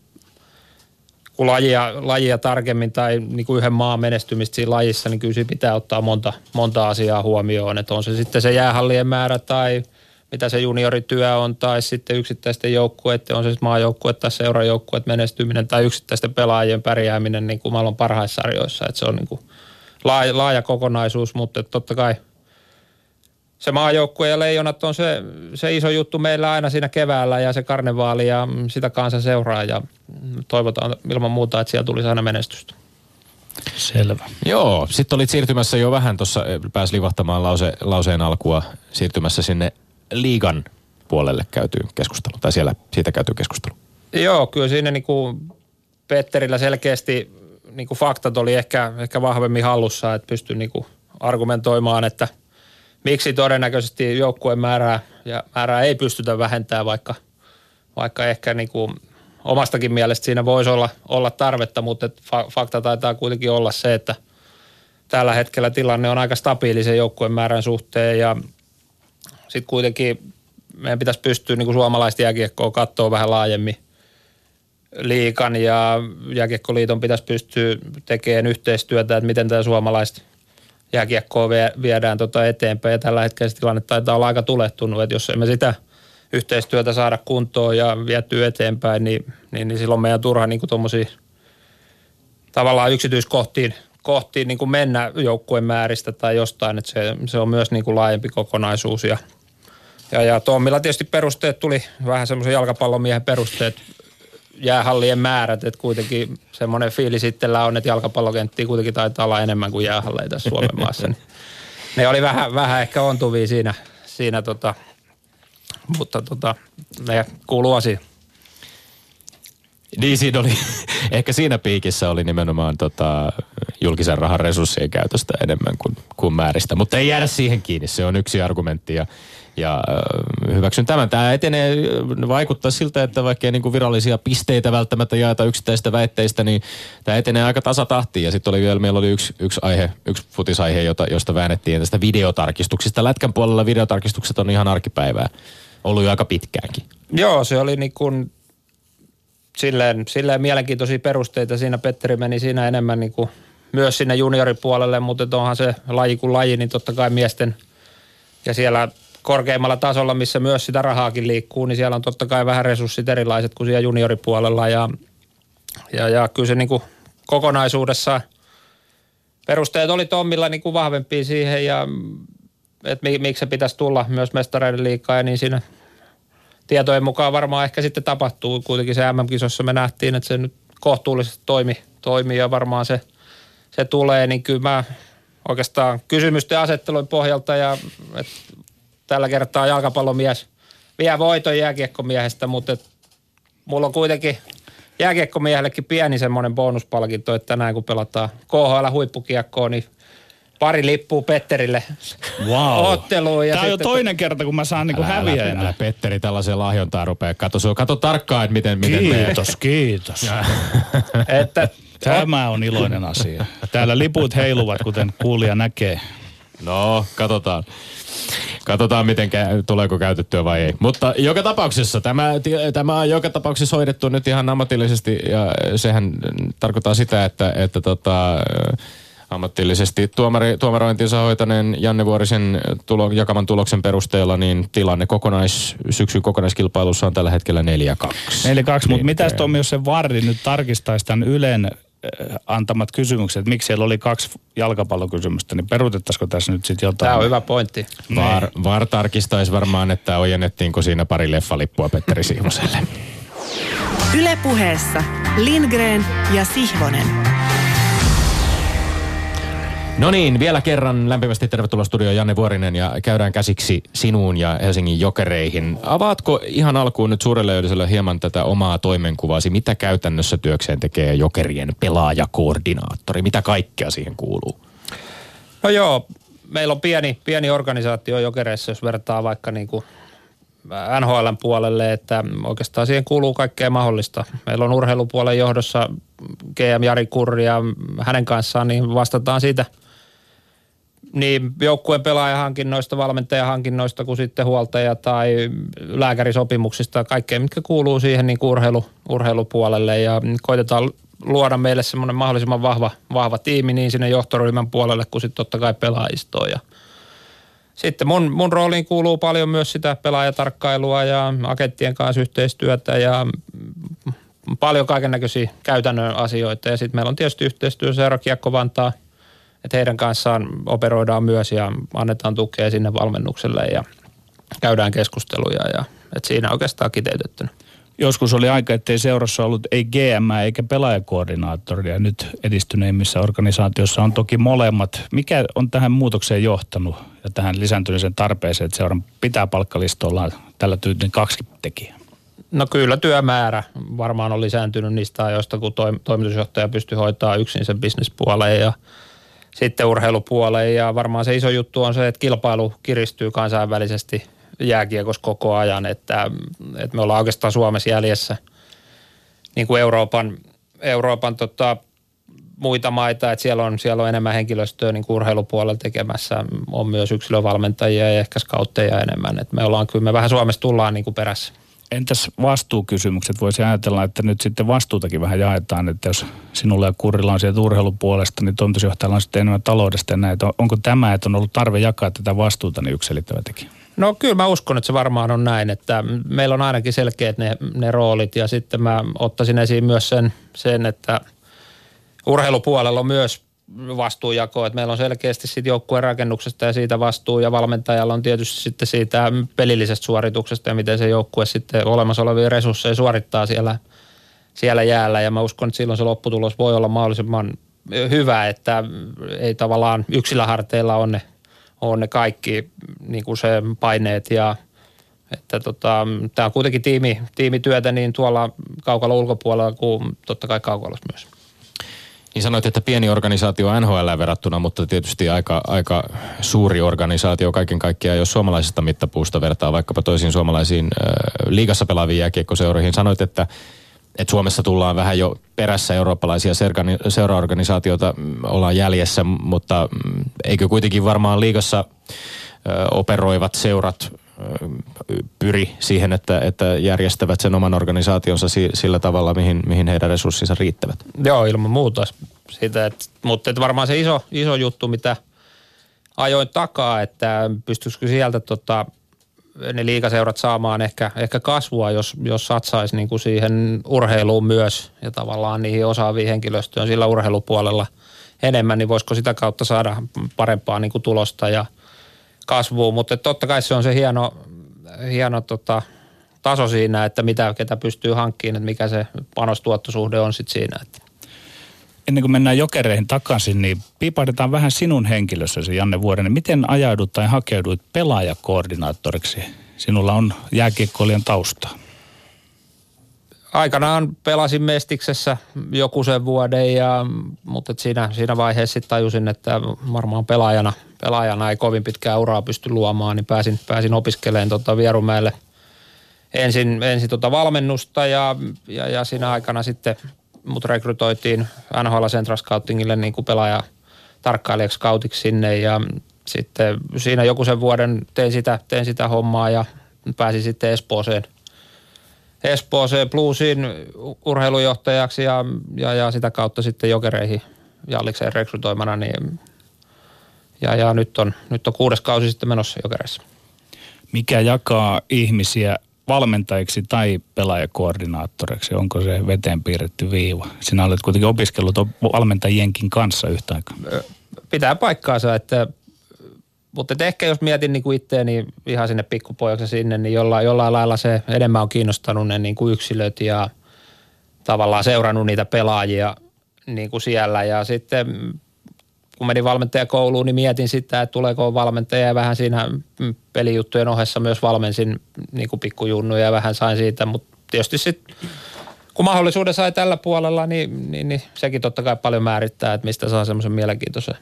kun lajia, lajia tarkemmin tai niin kuin yhden maan menestymistä siinä lajissa, niin kyllä siinä pitää ottaa monta, monta asiaa huomioon. Että on se sitten se jäähallien määrä tai mitä se juniorityö on, tai sitten yksittäisten joukkueiden, on se sitten maajoukkue tai seurajoukkueet menestyminen tai yksittäisten pelaajien pärjääminen niin kuin maailman parhaissa sarjoissa. Että se on niin kuin laaja, laaja kokonaisuus, mutta totta kai se maajoukkue ja leijonat on se, se iso juttu meillä aina siinä keväällä ja se karnevaali ja sitä kanssa seuraa ja toivotaan ilman muuta, että siellä tulisi aina menestystä. Selvä. Joo, sitten olit siirtymässä jo vähän tuossa, pääsi livahtamaan lause, lauseen alkua, siirtymässä sinne liigan puolelle käyty keskustelu, tai siellä siitä käyty keskustelu? Joo, kyllä siinä niinku Petterillä selkeästi niin kuin faktat oli ehkä, ehkä vahvemmin hallussa, että pystyi niin kuin argumentoimaan, että miksi todennäköisesti joukkueen määrää, ja määrää ei pystytä vähentämään, vaikka, vaikka ehkä niin kuin omastakin mielestä siinä voisi olla, olla tarvetta, mutta fakta taitaa kuitenkin olla se, että tällä hetkellä tilanne on aika stabiili sen joukkueen määrän suhteen ja sitten kuitenkin meidän pitäisi pystyä niin kuin suomalaista jääkiekkoa katsoa vähän laajemmin liikan ja jääkiekkoliiton pitäisi pystyä tekemään yhteistyötä, että miten tämä suomalaista jääkiekkoa viedään tota eteenpäin. Ja tällä hetkellä se tilanne taitaa olla aika tulettunut, että jos emme sitä yhteistyötä saada kuntoon ja viettyä eteenpäin, niin, niin, niin silloin meidän turha niin tuommoisiin tavallaan yksityiskohtiin kohtiin niin kuin mennä joukkueen määristä tai jostain, että se, se on myös niin kuin laajempi kokonaisuus ja – ja, ja Tommilla tietysti perusteet tuli vähän semmoisen jalkapallomiehen perusteet, jäähallien määrät, että kuitenkin semmoinen fiilis itsellä on, että jalkapallokenttiä kuitenkin taitaa olla enemmän kuin jäähalleja tässä Suomen maassa. Niin ne oli vähän, vähän ehkä ontuvia siinä, siinä tota, mutta tota, ne kuuluu asiaan. Niin siinä oli, ehkä siinä piikissä oli nimenomaan tota, julkisen rahan resurssien käytöstä enemmän kuin, kuin määristä. Mutta ei jäädä siihen kiinni, se on yksi argumentti ja ja hyväksyn tämän. Tämä etenee, vaikuttaa siltä, että vaikka ei niin kuin virallisia pisteitä välttämättä jaeta yksittäistä väitteistä, niin tämä etenee aika tasatahtiin. Ja sitten oli vielä, meillä oli yksi, yksi aihe, yksi futisaihe, jota, josta väännettiin tästä videotarkistuksista. Lätkän puolella videotarkistukset on ihan arkipäivää. Ollut jo aika pitkäänkin. Joo, se oli niin kuin silleen, silleen mielenkiintoisia perusteita. Siinä Petteri meni siinä enemmän niin kuin myös sinne junioripuolelle, mutta onhan se laji kuin laji, niin totta kai miesten ja siellä korkeimmalla tasolla, missä myös sitä rahaakin liikkuu, niin siellä on totta kai vähän resurssit erilaiset kuin siellä junioripuolella ja, ja, ja kyllä se niin kuin kokonaisuudessa perusteet oli Tommilla niin kuin vahvempia siihen ja että miksi se pitäisi tulla myös mestareiden liikaa ja niin siinä tietojen mukaan varmaan ehkä sitten tapahtuu. Kuitenkin se MM-kisossa me nähtiin, että se nyt kohtuullisesti toimi, toimi ja varmaan se, se tulee, niin kyllä mä oikeastaan kysymysten asettelun pohjalta ja tällä kertaa jalkapallomies vie voiton jääkiekkomiehestä, mutta et, mulla on kuitenkin jääkiekkomiehellekin pieni semmoinen bonuspalkinto, että tänään kun pelataan KHL-huippukiekkoa, niin pari lippua Petterille wow. otteluun. Ja Tämä on jo toinen kerta, kun mä saan niinku häviäjänä. Petteri tällaisen lahjontaa rupeaa. Kato, kato tarkkaan, että miten, miten Kiitos, kiitos. että, Tämä on iloinen asia. Täällä liput heiluvat, kuten kuulija näkee. No, katsotaan. Katsotaan, miten kä- tuleeko käytettyä vai ei. Mutta joka tapauksessa, tämä, tämä on joka tapauksessa hoidettu nyt ihan ammatillisesti ja sehän tarkoittaa sitä, että, että tota, ammatillisesti tuomari, tuomarointinsa hoitaneen Janne Vuorisen tulo, jakaman tuloksen perusteella, niin tilanne kokonais, syksyn kokonaiskilpailussa on tällä hetkellä 4-2. 4-2, mutta niin, mitäs Tommi, jos se Varri nyt tarkistaisi tämän Ylen Äh, antamat kysymykset, että miksi siellä oli kaksi jalkapallokysymystä, niin peruutettaisiko tässä nyt sitten jotain? Tämä on hyvä pointti. VAR, VAR tarkistaisi varmaan, että ojennettiinko siinä pari leffalippua Petteri Sihvoselle. Ylepuheessa Lindgren ja Sihvonen. No niin, vielä kerran lämpimästi tervetuloa studioon Janne Vuorinen ja käydään käsiksi sinuun ja Helsingin jokereihin. Avaatko ihan alkuun nyt suurelle yleisölle hieman tätä omaa toimenkuvasi? Mitä käytännössä työkseen tekee jokerien pelaajakoordinaattori? Mitä kaikkea siihen kuuluu? No joo, meillä on pieni, pieni organisaatio jokereissa, jos vertaa vaikka niin kuin NHLn puolelle, että oikeastaan siihen kuuluu kaikkea mahdollista. Meillä on urheilupuolen johdossa GM Jari Kurri ja hänen kanssaan niin vastataan siitä – niin joukkueen pelaajahankinnoista, valmentajahankinnoista kuin sitten huoltaja- tai lääkärisopimuksista, kaikkea, mitkä kuuluu siihen niin urheilu, urheilupuolelle. Ja koitetaan luoda meille semmoinen mahdollisimman vahva, vahva tiimi niin sinne johtoryhmän puolelle kuin sitten totta kai pelaajistoon. Ja sitten mun, mun rooliin kuuluu paljon myös sitä pelaajatarkkailua ja agenttien kanssa yhteistyötä ja paljon kaiken näköisiä käytännön asioita. Ja sitten meillä on tietysti yhteistyö Seura Kiekko Vantaa – että heidän kanssaan operoidaan myös ja annetaan tukea sinne valmennukselle ja käydään keskusteluja ja että siinä oikeastaan kiteytettynä. Joskus oli aika, ettei seurassa ollut ei GM eikä pelaajakoordinaattoria. Nyt edistyneimmissä organisaatioissa on toki molemmat. Mikä on tähän muutokseen johtanut ja tähän lisääntyneeseen tarpeeseen, että seuran pitää palkkalistolla tällä tyytin kaksi tekijää? No kyllä työmäärä varmaan on lisääntynyt niistä ajoista, kun toimitusjohtaja pystyy hoitaa yksin sen bisnespuoleen ja sitten urheilupuoleen. Ja varmaan se iso juttu on se, että kilpailu kiristyy kansainvälisesti jääkiekossa koko ajan, että, että me ollaan oikeastaan Suomessa jäljessä niin kuin Euroopan, Euroopan tota, muita maita, että siellä on, siellä on enemmän henkilöstöä niin kuin urheilupuolella tekemässä, on myös yksilövalmentajia ja ehkä skautteja enemmän, että me ollaan kyllä, me vähän Suomessa tullaan niin kuin perässä. Entäs vastuukysymykset? Voisi ajatella, että nyt sitten vastuutakin vähän jaetaan, että jos sinulla ja Kurrilla on sieltä urheilupuolesta, niin toimitusjohtajalla on sitten enemmän taloudesta ja näitä. Onko tämä, että on ollut tarve jakaa tätä vastuuta, niin yksilittävä tekijä? No kyllä mä uskon, että se varmaan on näin, että meillä on ainakin selkeät ne, ne roolit ja sitten mä ottaisin esiin myös sen, sen että urheilupuolella on myös vastuujako, että meillä on selkeästi sitten joukkueen rakennuksesta ja siitä vastuu ja valmentajalla on tietysti sitten siitä pelillisestä suorituksesta ja miten se joukkue sitten olemassa olevia resursseja suorittaa siellä, siellä jäällä ja mä uskon, että silloin se lopputulos voi olla mahdollisimman hyvä, että ei tavallaan yksilöharteilla on ne, on ne kaikki niin kuin se paineet ja että tota, tämä on kuitenkin tiimi, tiimityötä niin tuolla kaukalla ulkopuolella kuin totta kai kaukalossa myös. Niin sanoit, että pieni organisaatio NHL verrattuna, mutta tietysti aika, aika suuri organisaatio kaiken kaikkiaan, jos suomalaisesta mittapuusta vertaa vaikkapa toisiin suomalaisiin äh, liigassa pelaaviin jääkiekkoseuroihin. Sanoit, että, että Suomessa tullaan vähän jo perässä eurooppalaisia seuraorganisaatioita, mm, ollaan jäljessä, mutta mm, eikö kuitenkin varmaan liigassa operoivat seurat pyri siihen, että, että järjestävät sen oman organisaationsa sillä tavalla, mihin, mihin heidän resurssinsa riittävät. Joo, ilman muuta. Sitä, että, mutta että varmaan se iso, iso juttu, mitä ajoin takaa, että pystyisikö sieltä tota, ne liikaseurat saamaan ehkä, ehkä kasvua, jos, jos satsaisi niin kuin siihen urheiluun myös ja tavallaan niihin osaaviin henkilöstöön sillä urheilupuolella enemmän, niin voisiko sitä kautta saada parempaa niin kuin tulosta ja – kasvuun, mutta totta kai se on se hieno, hieno tota, taso siinä, että mitä, ketä pystyy hankkimaan, että mikä se panostuottosuhde on sitten siinä. Että. Ennen kuin mennään jokereihin takaisin, niin piipahdetaan vähän sinun henkilössäsi, Janne Vuorinen. Miten ajaudut tai hakeuduit pelaajakoordinaattoriksi? Sinulla on jääkiekkoilijan taustaa aikanaan pelasin Mestiksessä joku sen vuoden, ja, mutta siinä, siinä vaiheessa sitten tajusin, että varmaan pelaajana, pelaajana ei kovin pitkää uraa pysty luomaan, niin pääsin, pääsin opiskelemaan tota Vierumäelle ensin, ensin tota valmennusta ja, ja, ja, siinä aikana sitten mut rekrytoitiin NHL Central Scoutingille niin kuin pelaaja tarkkailijaksi scoutiksi sinne ja sitten siinä joku sen vuoden tein sitä, tein sitä hommaa ja pääsin sitten Espooseen – Espooseen Bluesin urheilujohtajaksi ja, ja, ja sitä kautta sitten jokereihin Jallikseen rekrytoimana. Niin, ja, ja nyt, on, nyt on kuudes kausi sitten menossa jokereissa. Mikä jakaa ihmisiä valmentajiksi tai pelaajakoordinaattoreiksi? Onko se veteen piirretty viiva? Sinä olet kuitenkin opiskellut valmentajienkin kanssa yhtä aikaa. Pitää paikkaansa, että mutta ehkä jos mietin niin itseäni ihan sinne pikkupojaksi sinne, niin jollain, jollain lailla se enemmän on kiinnostanut ne niin kuin yksilöt ja tavallaan seurannut niitä pelaajia niin kuin siellä. Ja sitten kun menin valmentajakouluun, niin mietin sitä, että tuleeko valmentaja ja vähän siinä pelijuttujen ohessa myös valmensin niin kuin pikkujunnuja ja vähän sain siitä, mutta tietysti sitten kun mahdollisuuden sai tällä puolella, niin, niin, niin sekin totta kai paljon määrittää, että mistä saa semmoisen mielenkiintoisen.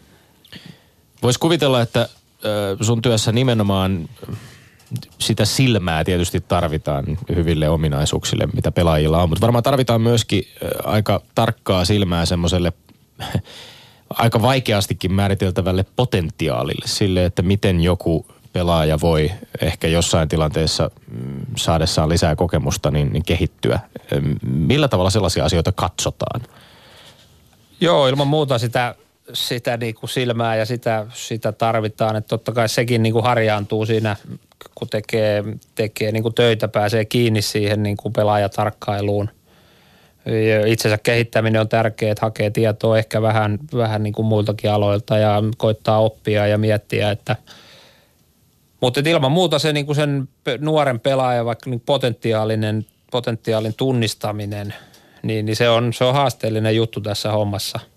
Voisi kuvitella, että sun työssä nimenomaan sitä silmää tietysti tarvitaan hyville ominaisuuksille, mitä pelaajilla on, mutta varmaan tarvitaan myöskin aika tarkkaa silmää semmoiselle aika vaikeastikin määriteltävälle potentiaalille sille, että miten joku pelaaja voi ehkä jossain tilanteessa mm, saadessaan lisää kokemusta niin, niin kehittyä. Millä tavalla sellaisia asioita katsotaan? Joo, ilman muuta sitä sitä niin kuin silmää ja sitä, sitä tarvitaan. Että totta kai sekin niin kuin harjaantuu siinä, kun tekee, tekee niin kuin töitä, pääsee kiinni siihen niin kuin pelaajatarkkailuun. Ja itsensä kehittäminen on tärkeää, että hakee tietoa ehkä vähän, vähän niin kuin muiltakin aloilta ja koittaa oppia ja miettiä, että mutta ilman muuta se niin kuin sen nuoren pelaajan vaikka niin potentiaalinen, potentiaalin tunnistaminen, niin, niin se, on, se on haasteellinen juttu tässä hommassa –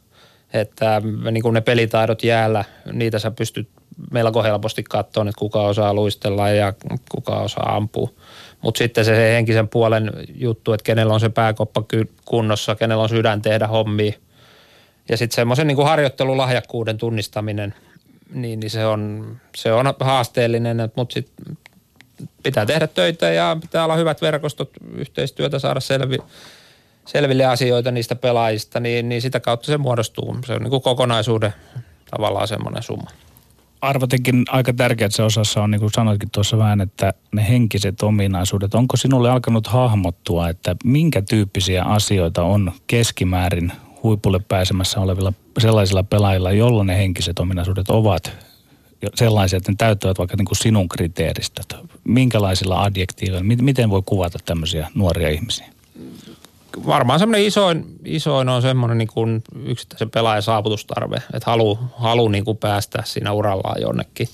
että niin kuin ne pelitaidot jäällä, niitä sä pystyt melko helposti katsoa, että kuka osaa luistella ja kuka osaa ampua. Mutta sitten se, se henkisen puolen juttu, että kenellä on se pääkoppa kunnossa, kenellä on sydän tehdä hommia. Ja sitten semmoisen niin harjoittelulahjakkuuden tunnistaminen, niin, niin se, on, se on haasteellinen, mutta sitten pitää tehdä töitä ja pitää olla hyvät verkostot, yhteistyötä, saada selvi, selville asioita niistä pelaajista, niin, niin sitä kautta se muodostuu. Se on niin kuin kokonaisuuden tavallaan semmoinen summa. Arvatenkin aika tärkeää se osassa on, niin kuin sanoitkin tuossa vähän, että ne henkiset ominaisuudet. Onko sinulle alkanut hahmottua, että minkä tyyppisiä asioita on keskimäärin huipulle pääsemässä olevilla sellaisilla pelaajilla, jolla ne henkiset ominaisuudet ovat sellaisia, että ne täyttävät vaikka niin kuin sinun kriteeristöt? Minkälaisilla adjektiiveilla, miten voi kuvata tämmöisiä nuoria ihmisiä? Varmaan semmoinen isoin, isoin on semmoinen niin kuin yksittäisen pelaajan saavutustarve, että halu, halu niin kuin päästä siinä urallaan jonnekin.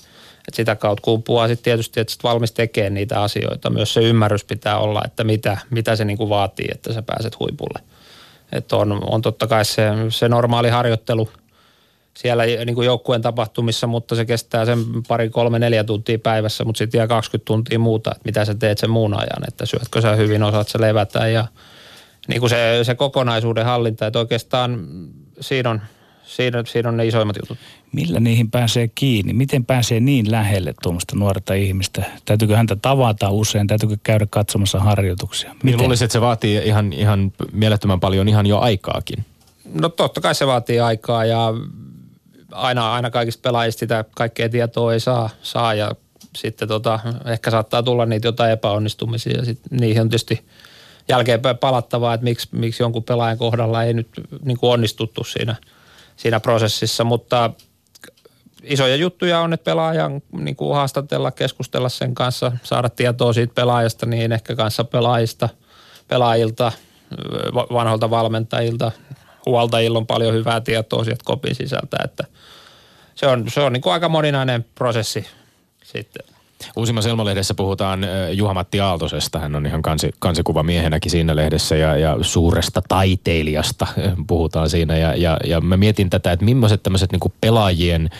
Et sitä kautta kumpuaa sitten tietysti, että sit valmis tekemään niitä asioita. Myös se ymmärrys pitää olla, että mitä, mitä se niin kuin vaatii, että sä pääset huipulle. Et on, on totta kai se, se normaali harjoittelu siellä niin kuin joukkueen tapahtumissa, mutta se kestää sen pari, kolme, neljä tuntia päivässä, mutta sitten jää 20 tuntia muuta, että mitä sä teet sen muun ajan, että syötkö sä hyvin, osaat sä levätä ja – niin kuin se, se kokonaisuuden hallinta, että oikeastaan siinä on, siinä, siinä on ne isoimmat jutut. Millä niihin pääsee kiinni? Miten pääsee niin lähelle tuommoista nuorta ihmistä? Täytyykö häntä tavata usein? Täytyykö käydä katsomassa harjoituksia? Niin Miten? Niin luulisin, että se vaatii ihan, ihan mielettömän paljon ihan jo aikaakin. No totta kai se vaatii aikaa ja aina, aina kaikista pelaajista sitä kaikkea tietoa ei saa, saa ja sitten tota, ehkä saattaa tulla niitä jotain epäonnistumisia ja sitten niihin on tietysti – jälkeenpäin palattavaa, että miksi, miksi jonkun pelaajan kohdalla ei nyt niin kuin onnistuttu siinä, siinä prosessissa, mutta isoja juttuja on, että pelaajan niin kuin haastatella, keskustella sen kanssa, saada tietoa siitä pelaajasta, niin ehkä kanssa pelaajista, pelaajilta, vanholta valmentajilta, huoltajilla on paljon hyvää tietoa sieltä kopin sisältä, että se on, se on niin kuin aika moninainen prosessi sitten. Uusimmassa Elmo-lehdessä puhutaan Juha-Matti Aaltosesta. Hän on ihan kansi, kansikuva miehenäkin siinä lehdessä ja, ja suuresta taiteilijasta puhutaan siinä. Ja, ja, ja mä mietin tätä, että millaiset tämmöiset niin pelaajien –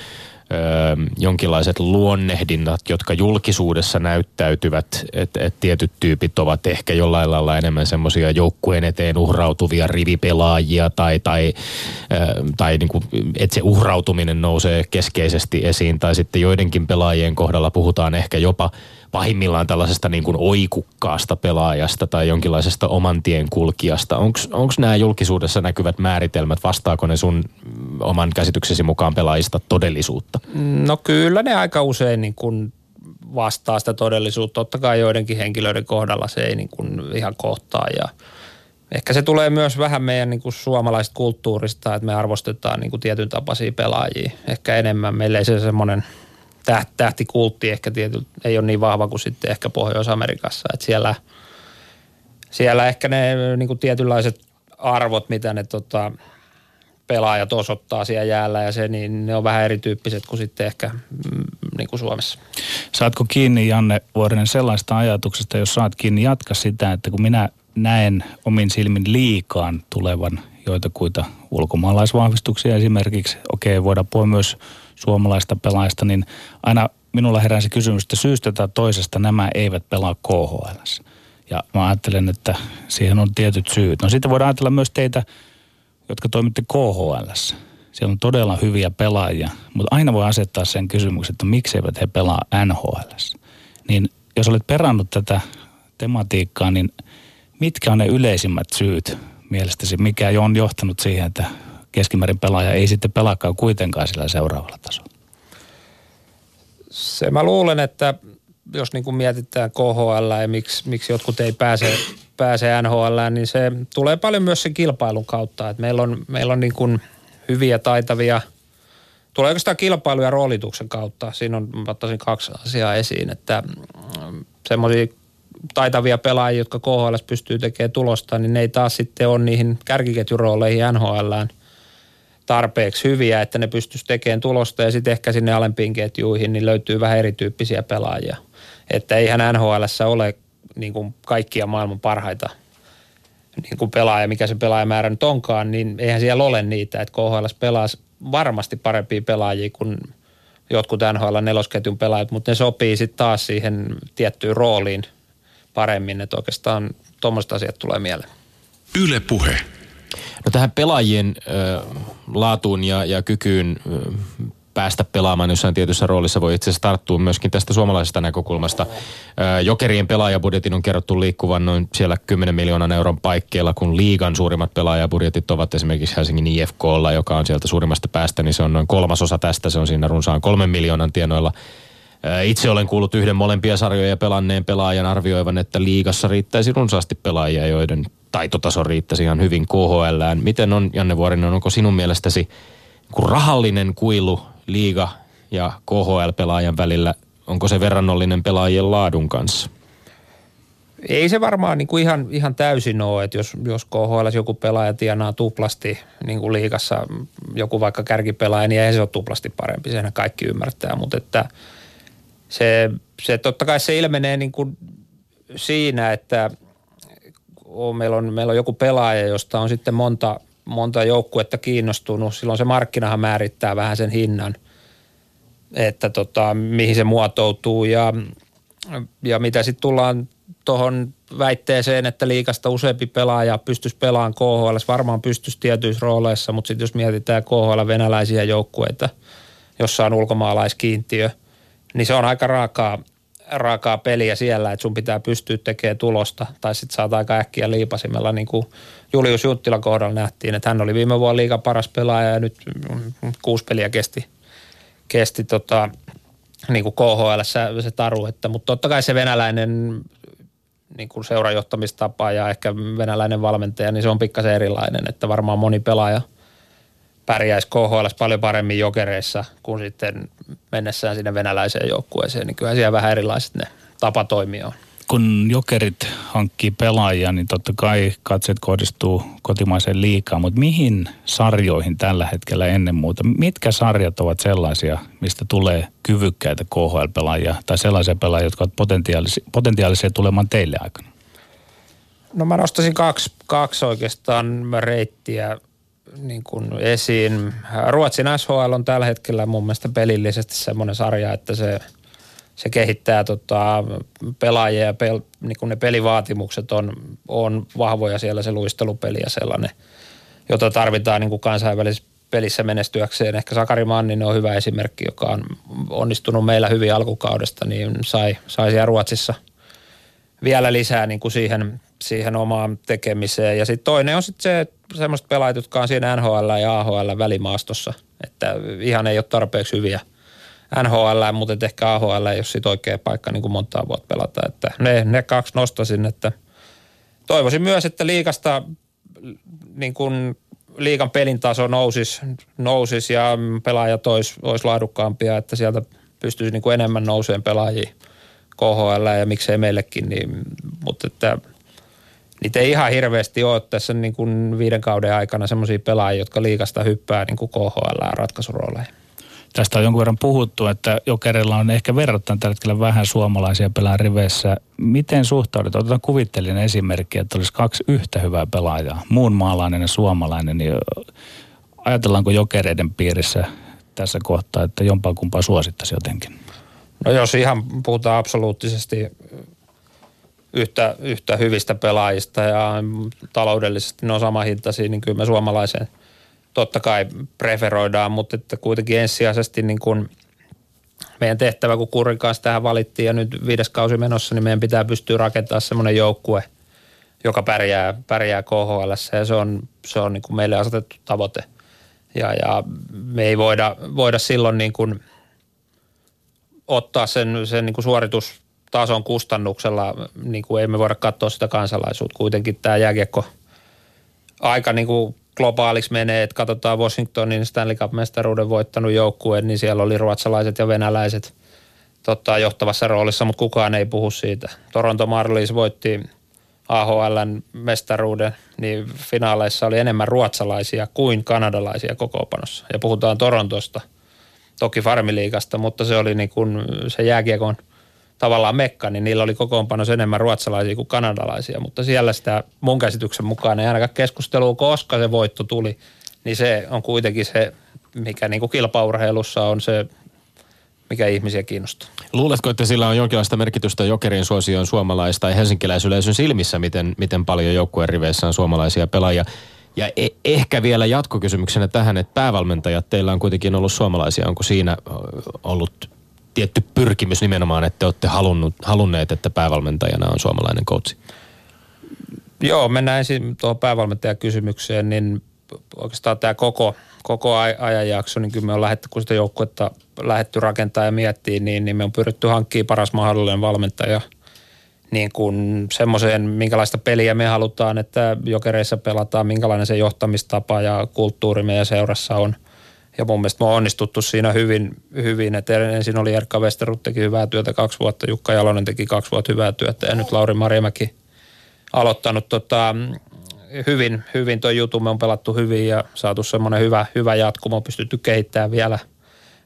jonkinlaiset luonnehdinnat, jotka julkisuudessa näyttäytyvät, että et tietyt tyypit ovat ehkä jollain lailla enemmän semmoisia joukkueen eteen uhrautuvia rivipelaajia tai, tai, ö, tai niin kuin, että se uhrautuminen nousee keskeisesti esiin. Tai sitten joidenkin pelaajien kohdalla puhutaan ehkä jopa pahimmillaan tällaisesta niin kuin oikukkaasta pelaajasta tai jonkinlaisesta oman tien kulkijasta. Onko nämä julkisuudessa näkyvät määritelmät, vastaako ne sun oman käsityksesi mukaan pelaajista todellisuutta? No kyllä ne aika usein niin kuin vastaa sitä todellisuutta. Totta kai joidenkin henkilöiden kohdalla se ei niin kuin ihan kohtaa ja ehkä se tulee myös vähän meidän niin kuin suomalaisesta kulttuurista, että me arvostetaan niin kuin tietyn tapaisia pelaajia ehkä enemmän. Meillä ei se semmoinen – tähtikultti ehkä tietyllä, ei ole niin vahva kuin sitten ehkä Pohjois-Amerikassa. Että siellä, siellä ehkä ne niin kuin tietynlaiset arvot, mitä ne tota, pelaajat osoittaa siellä jäällä ja se, niin ne on vähän erityyppiset kuin sitten ehkä mm, niin kuin Suomessa. Saatko kiinni, Janne Vuorinen, sellaista ajatuksesta, jos saat kiinni, jatka sitä, että kun minä näen omin silmin liikaan tulevan joitakuita ulkomaalaisvahvistuksia esimerkiksi, okei, voidaan puhua myös – suomalaista pelaajista, niin aina minulla herää se kysymys, että syystä tai toisesta nämä eivät pelaa KHL. Ja mä ajattelen, että siihen on tietyt syyt. No sitten voidaan ajatella myös teitä, jotka toimitte KHL. Siellä on todella hyviä pelaajia, mutta aina voi asettaa sen kysymyksen, että miksi eivät he pelaa NHL. Niin jos olet perannut tätä tematiikkaa, niin mitkä on ne yleisimmät syyt mielestäsi, mikä jo on johtanut siihen, että keskimäärin pelaaja ei sitten pelaakaan kuitenkaan sillä seuraavalla tasolla? Se mä luulen, että jos niin kuin mietitään KHL ja miksi, miksi jotkut ei pääse, pääse NHL, niin se tulee paljon myös sen kilpailun kautta. Että meillä on, meillä on niin kuin hyviä, taitavia, tulee oikeastaan kilpailu ja roolituksen kautta. Siinä on, mä ottaisin kaksi asiaa esiin, että mm, semmoisia taitavia pelaajia, jotka KHL pystyy tekemään tulosta, niin ne ei taas sitten ole niihin kärkiketjurooleihin NHLään – tarpeeksi hyviä, että ne pystyisi tekemään tulosta. Ja sitten ehkä sinne alempiin ketjuihin niin löytyy vähän erityyppisiä pelaajia. Että eihän NHL ole niin kuin kaikkia maailman parhaita niin kuin pelaaja, mikä se pelaajamäärä nyt onkaan, niin eihän siellä ole niitä, että KHL pelaa varmasti parempia pelaajia kuin jotkut NHL nelosketjun pelaajat, mutta ne sopii sitten taas siihen tiettyyn rooliin paremmin. Että oikeastaan tuommoiset asiat tulee mieleen. Yle Puhe. No tähän pelaajien ö, laatuun ja, ja kykyyn ö, päästä pelaamaan jossain tietyssä roolissa voi itse asiassa tarttua myöskin tästä suomalaisesta näkökulmasta. Ö, jokerien pelaajabudjetin on kerrottu liikkuvan noin siellä 10 miljoonan euron paikkeilla, kun liigan suurimmat pelaajabudjetit ovat esimerkiksi Helsingin IFKlla, joka on sieltä suurimmasta päästä, niin se on noin kolmasosa tästä, se on siinä runsaan kolmen miljoonan tienoilla. Itse olen kuullut yhden molempia sarjoja pelanneen pelaajan arvioivan, että liigassa riittäisi runsaasti pelaajia, joiden taitotaso riittäisi ihan hyvin KHLään. Miten on, Janne Vuorinen, onko sinun mielestäsi rahallinen kuilu liiga ja KHL-pelaajan välillä, onko se verrannollinen pelaajien laadun kanssa? Ei se varmaan niin kuin ihan, ihan täysin ole, että jos, jos KHL joku pelaaja tienaa tuplasti niin kuin liigassa joku vaikka kärkipelaaja, niin ei se ole tuplasti parempi, sehän kaikki ymmärtää, mutta että se, se totta kai se ilmenee niin kuin siinä, että on, meillä, on, meillä on joku pelaaja, josta on sitten monta, monta joukkuetta kiinnostunut. Silloin se markkinahan määrittää vähän sen hinnan, että tota, mihin se muotoutuu ja, ja mitä sitten tullaan tuohon väitteeseen, että liikasta useampi pelaaja pystyisi pelaamaan KHL, varmaan pystyisi tietyissä rooleissa, mutta sitten jos mietitään KHL venäläisiä joukkueita, jossa on ulkomaalaiskiintiö, niin se on aika raakaa, raakaa peliä siellä, että sun pitää pystyä tekemään tulosta, tai sitten saat aika äkkiä liipasimella, niin kuin Julius Juttila kohdalla nähtiin, että hän oli viime vuonna liikan paras pelaaja ja nyt kuusi peliä kesti, kesti tota, niin kuin KHL se taru, että, mutta totta kai se venäläinen niin kuin seurajohtamistapa ja ehkä venäläinen valmentaja, niin se on pikkasen erilainen, että varmaan moni pelaaja pärjäisi KHL paljon paremmin jokereissa kuin sitten mennessään sinne venäläiseen joukkueeseen, niin kyllä siellä vähän erilaiset ne tapa toimia on. Kun jokerit hankkii pelaajia, niin totta kai katseet kohdistuu kotimaiseen liikaan, mutta mihin sarjoihin tällä hetkellä ennen muuta? Mitkä sarjat ovat sellaisia, mistä tulee kyvykkäitä KHL-pelaajia tai sellaisia pelaajia, jotka ovat potentiaalisia, potentiaalisia tulemaan teille aikana? No mä nostaisin kaksi, kaksi oikeastaan reittiä niin kuin esiin. Ruotsin SHL on tällä hetkellä mun mielestä pelillisesti semmoinen sarja, että se, se kehittää tota, pelaajia ja pel, niin kuin ne pelivaatimukset on, on vahvoja siellä se luistelupeli ja sellainen, jota tarvitaan niin kuin kansainvälisessä pelissä menestyäkseen. Ehkä Sakari Manninen on hyvä esimerkki, joka on onnistunut meillä hyvin alkukaudesta, niin sai, sai siellä Ruotsissa vielä lisää niin kuin siihen, siihen omaan tekemiseen. Ja sitten toinen on sitten se, semmoiset pelaajat, jotka on siinä NHL ja AHL välimaastossa, että ihan ei ole tarpeeksi hyviä NHL, mutta ehkä AHL ei ole sit oikea paikka niin kuin montaa vuotta pelata. Että ne, ne kaksi nostasin, että toivoisin myös, että liikasta niin kuin liikan pelin taso nousisi, nousis ja pelaajat olisi, olisi laadukkaampia, että sieltä pystyisi niin kuin enemmän nouseen pelaajia KHL ja miksei meillekin, niin, mutta että – niitä ei ihan hirveästi ole tässä niin kuin viiden kauden aikana semmoisia pelaajia, jotka liikasta hyppää niin kuin KHL ratkaisurooleihin. Tästä on jonkun verran puhuttu, että Jokerilla on ehkä verrattain tällä hetkellä vähän suomalaisia pelaajia riveissä. Miten suhtaudut? Otetaan kuvittelinen esimerkki, että olisi kaksi yhtä hyvää pelaajaa, muun maalainen ja suomalainen. Niin ajatellaanko Jokereiden piirissä tässä kohtaa, että jompaa kumpaa suosittaisi jotenkin? No jos ihan puhutaan absoluuttisesti yhtä, yhtä hyvistä pelaajista ja taloudellisesti ne on sama hintaisia, niin kyllä me suomalaisen totta kai preferoidaan, mutta että kuitenkin ensisijaisesti niin kuin meidän tehtävä, kun Kurin kanssa tähän valittiin ja nyt viides kausi menossa, niin meidän pitää pystyä rakentamaan semmoinen joukkue, joka pärjää, pärjää KHL ja se on, se on niin kuin meille asetettu tavoite. Ja, ja me ei voida, voida silloin niin kuin ottaa sen, sen niin kuin suoritus tason kustannuksella, niin kuin emme voida katsoa sitä kansalaisuutta. Kuitenkin tämä jääkiekko aika niin kuin globaaliksi menee, että katsotaan Washingtonin Stanley Cup-mestaruuden voittanut joukkue, niin siellä oli ruotsalaiset ja venäläiset totta, johtavassa roolissa, mutta kukaan ei puhu siitä. Toronto Marlies voitti AHLn mestaruuden, niin finaaleissa oli enemmän ruotsalaisia kuin kanadalaisia kokoopanossa. Ja puhutaan Torontosta, toki farmiliikasta, mutta se oli niin kuin se jääkiekon – tavallaan mekka, niin niillä oli kokoonpanossa enemmän ruotsalaisia kuin kanadalaisia, mutta siellä sitä mun käsityksen mukaan ei ainakaan keskustelua, koska se voitto tuli, niin se on kuitenkin se, mikä niin kuin kilpaurheilussa on se, mikä ihmisiä kiinnostaa. Luuletko, että sillä on jonkinlaista merkitystä jokerin suosioon suomalaista ja helsinkiläisyleisön silmissä, miten, miten paljon joukkueen riveissä on suomalaisia pelaajia? Ja e- ehkä vielä jatkokysymyksenä tähän, että päävalmentajat teillä on kuitenkin ollut suomalaisia. Onko siinä ollut tietty pyrkimys nimenomaan, että te olette halunnut, halunneet, että päävalmentajana on suomalainen coachi? Joo, mennään ensin tuohon päävalmentajakysymykseen, niin oikeastaan tämä koko, koko ajanjakso, niin kyllä me on lähdetty, kun sitä joukkuetta lähdetty rakentaa ja miettiä, niin, niin me on pyritty hankkimaan paras mahdollinen valmentaja niin kuin semmoiseen, minkälaista peliä me halutaan, että jokereissa pelataan, minkälainen se johtamistapa ja kulttuuri meidän seurassa on. Ja mun mielestä me on onnistuttu siinä hyvin, hyvin. että ensin oli Erkka Westerut teki hyvää työtä kaksi vuotta, Jukka Jalonen teki kaksi vuotta hyvää työtä ja nyt Lauri Marjamäki aloittanut tota, hyvin, hyvin tuo jutun. Me on pelattu hyvin ja saatu semmoinen hyvä, hyvä jatkumo, pystytty kehittämään vielä,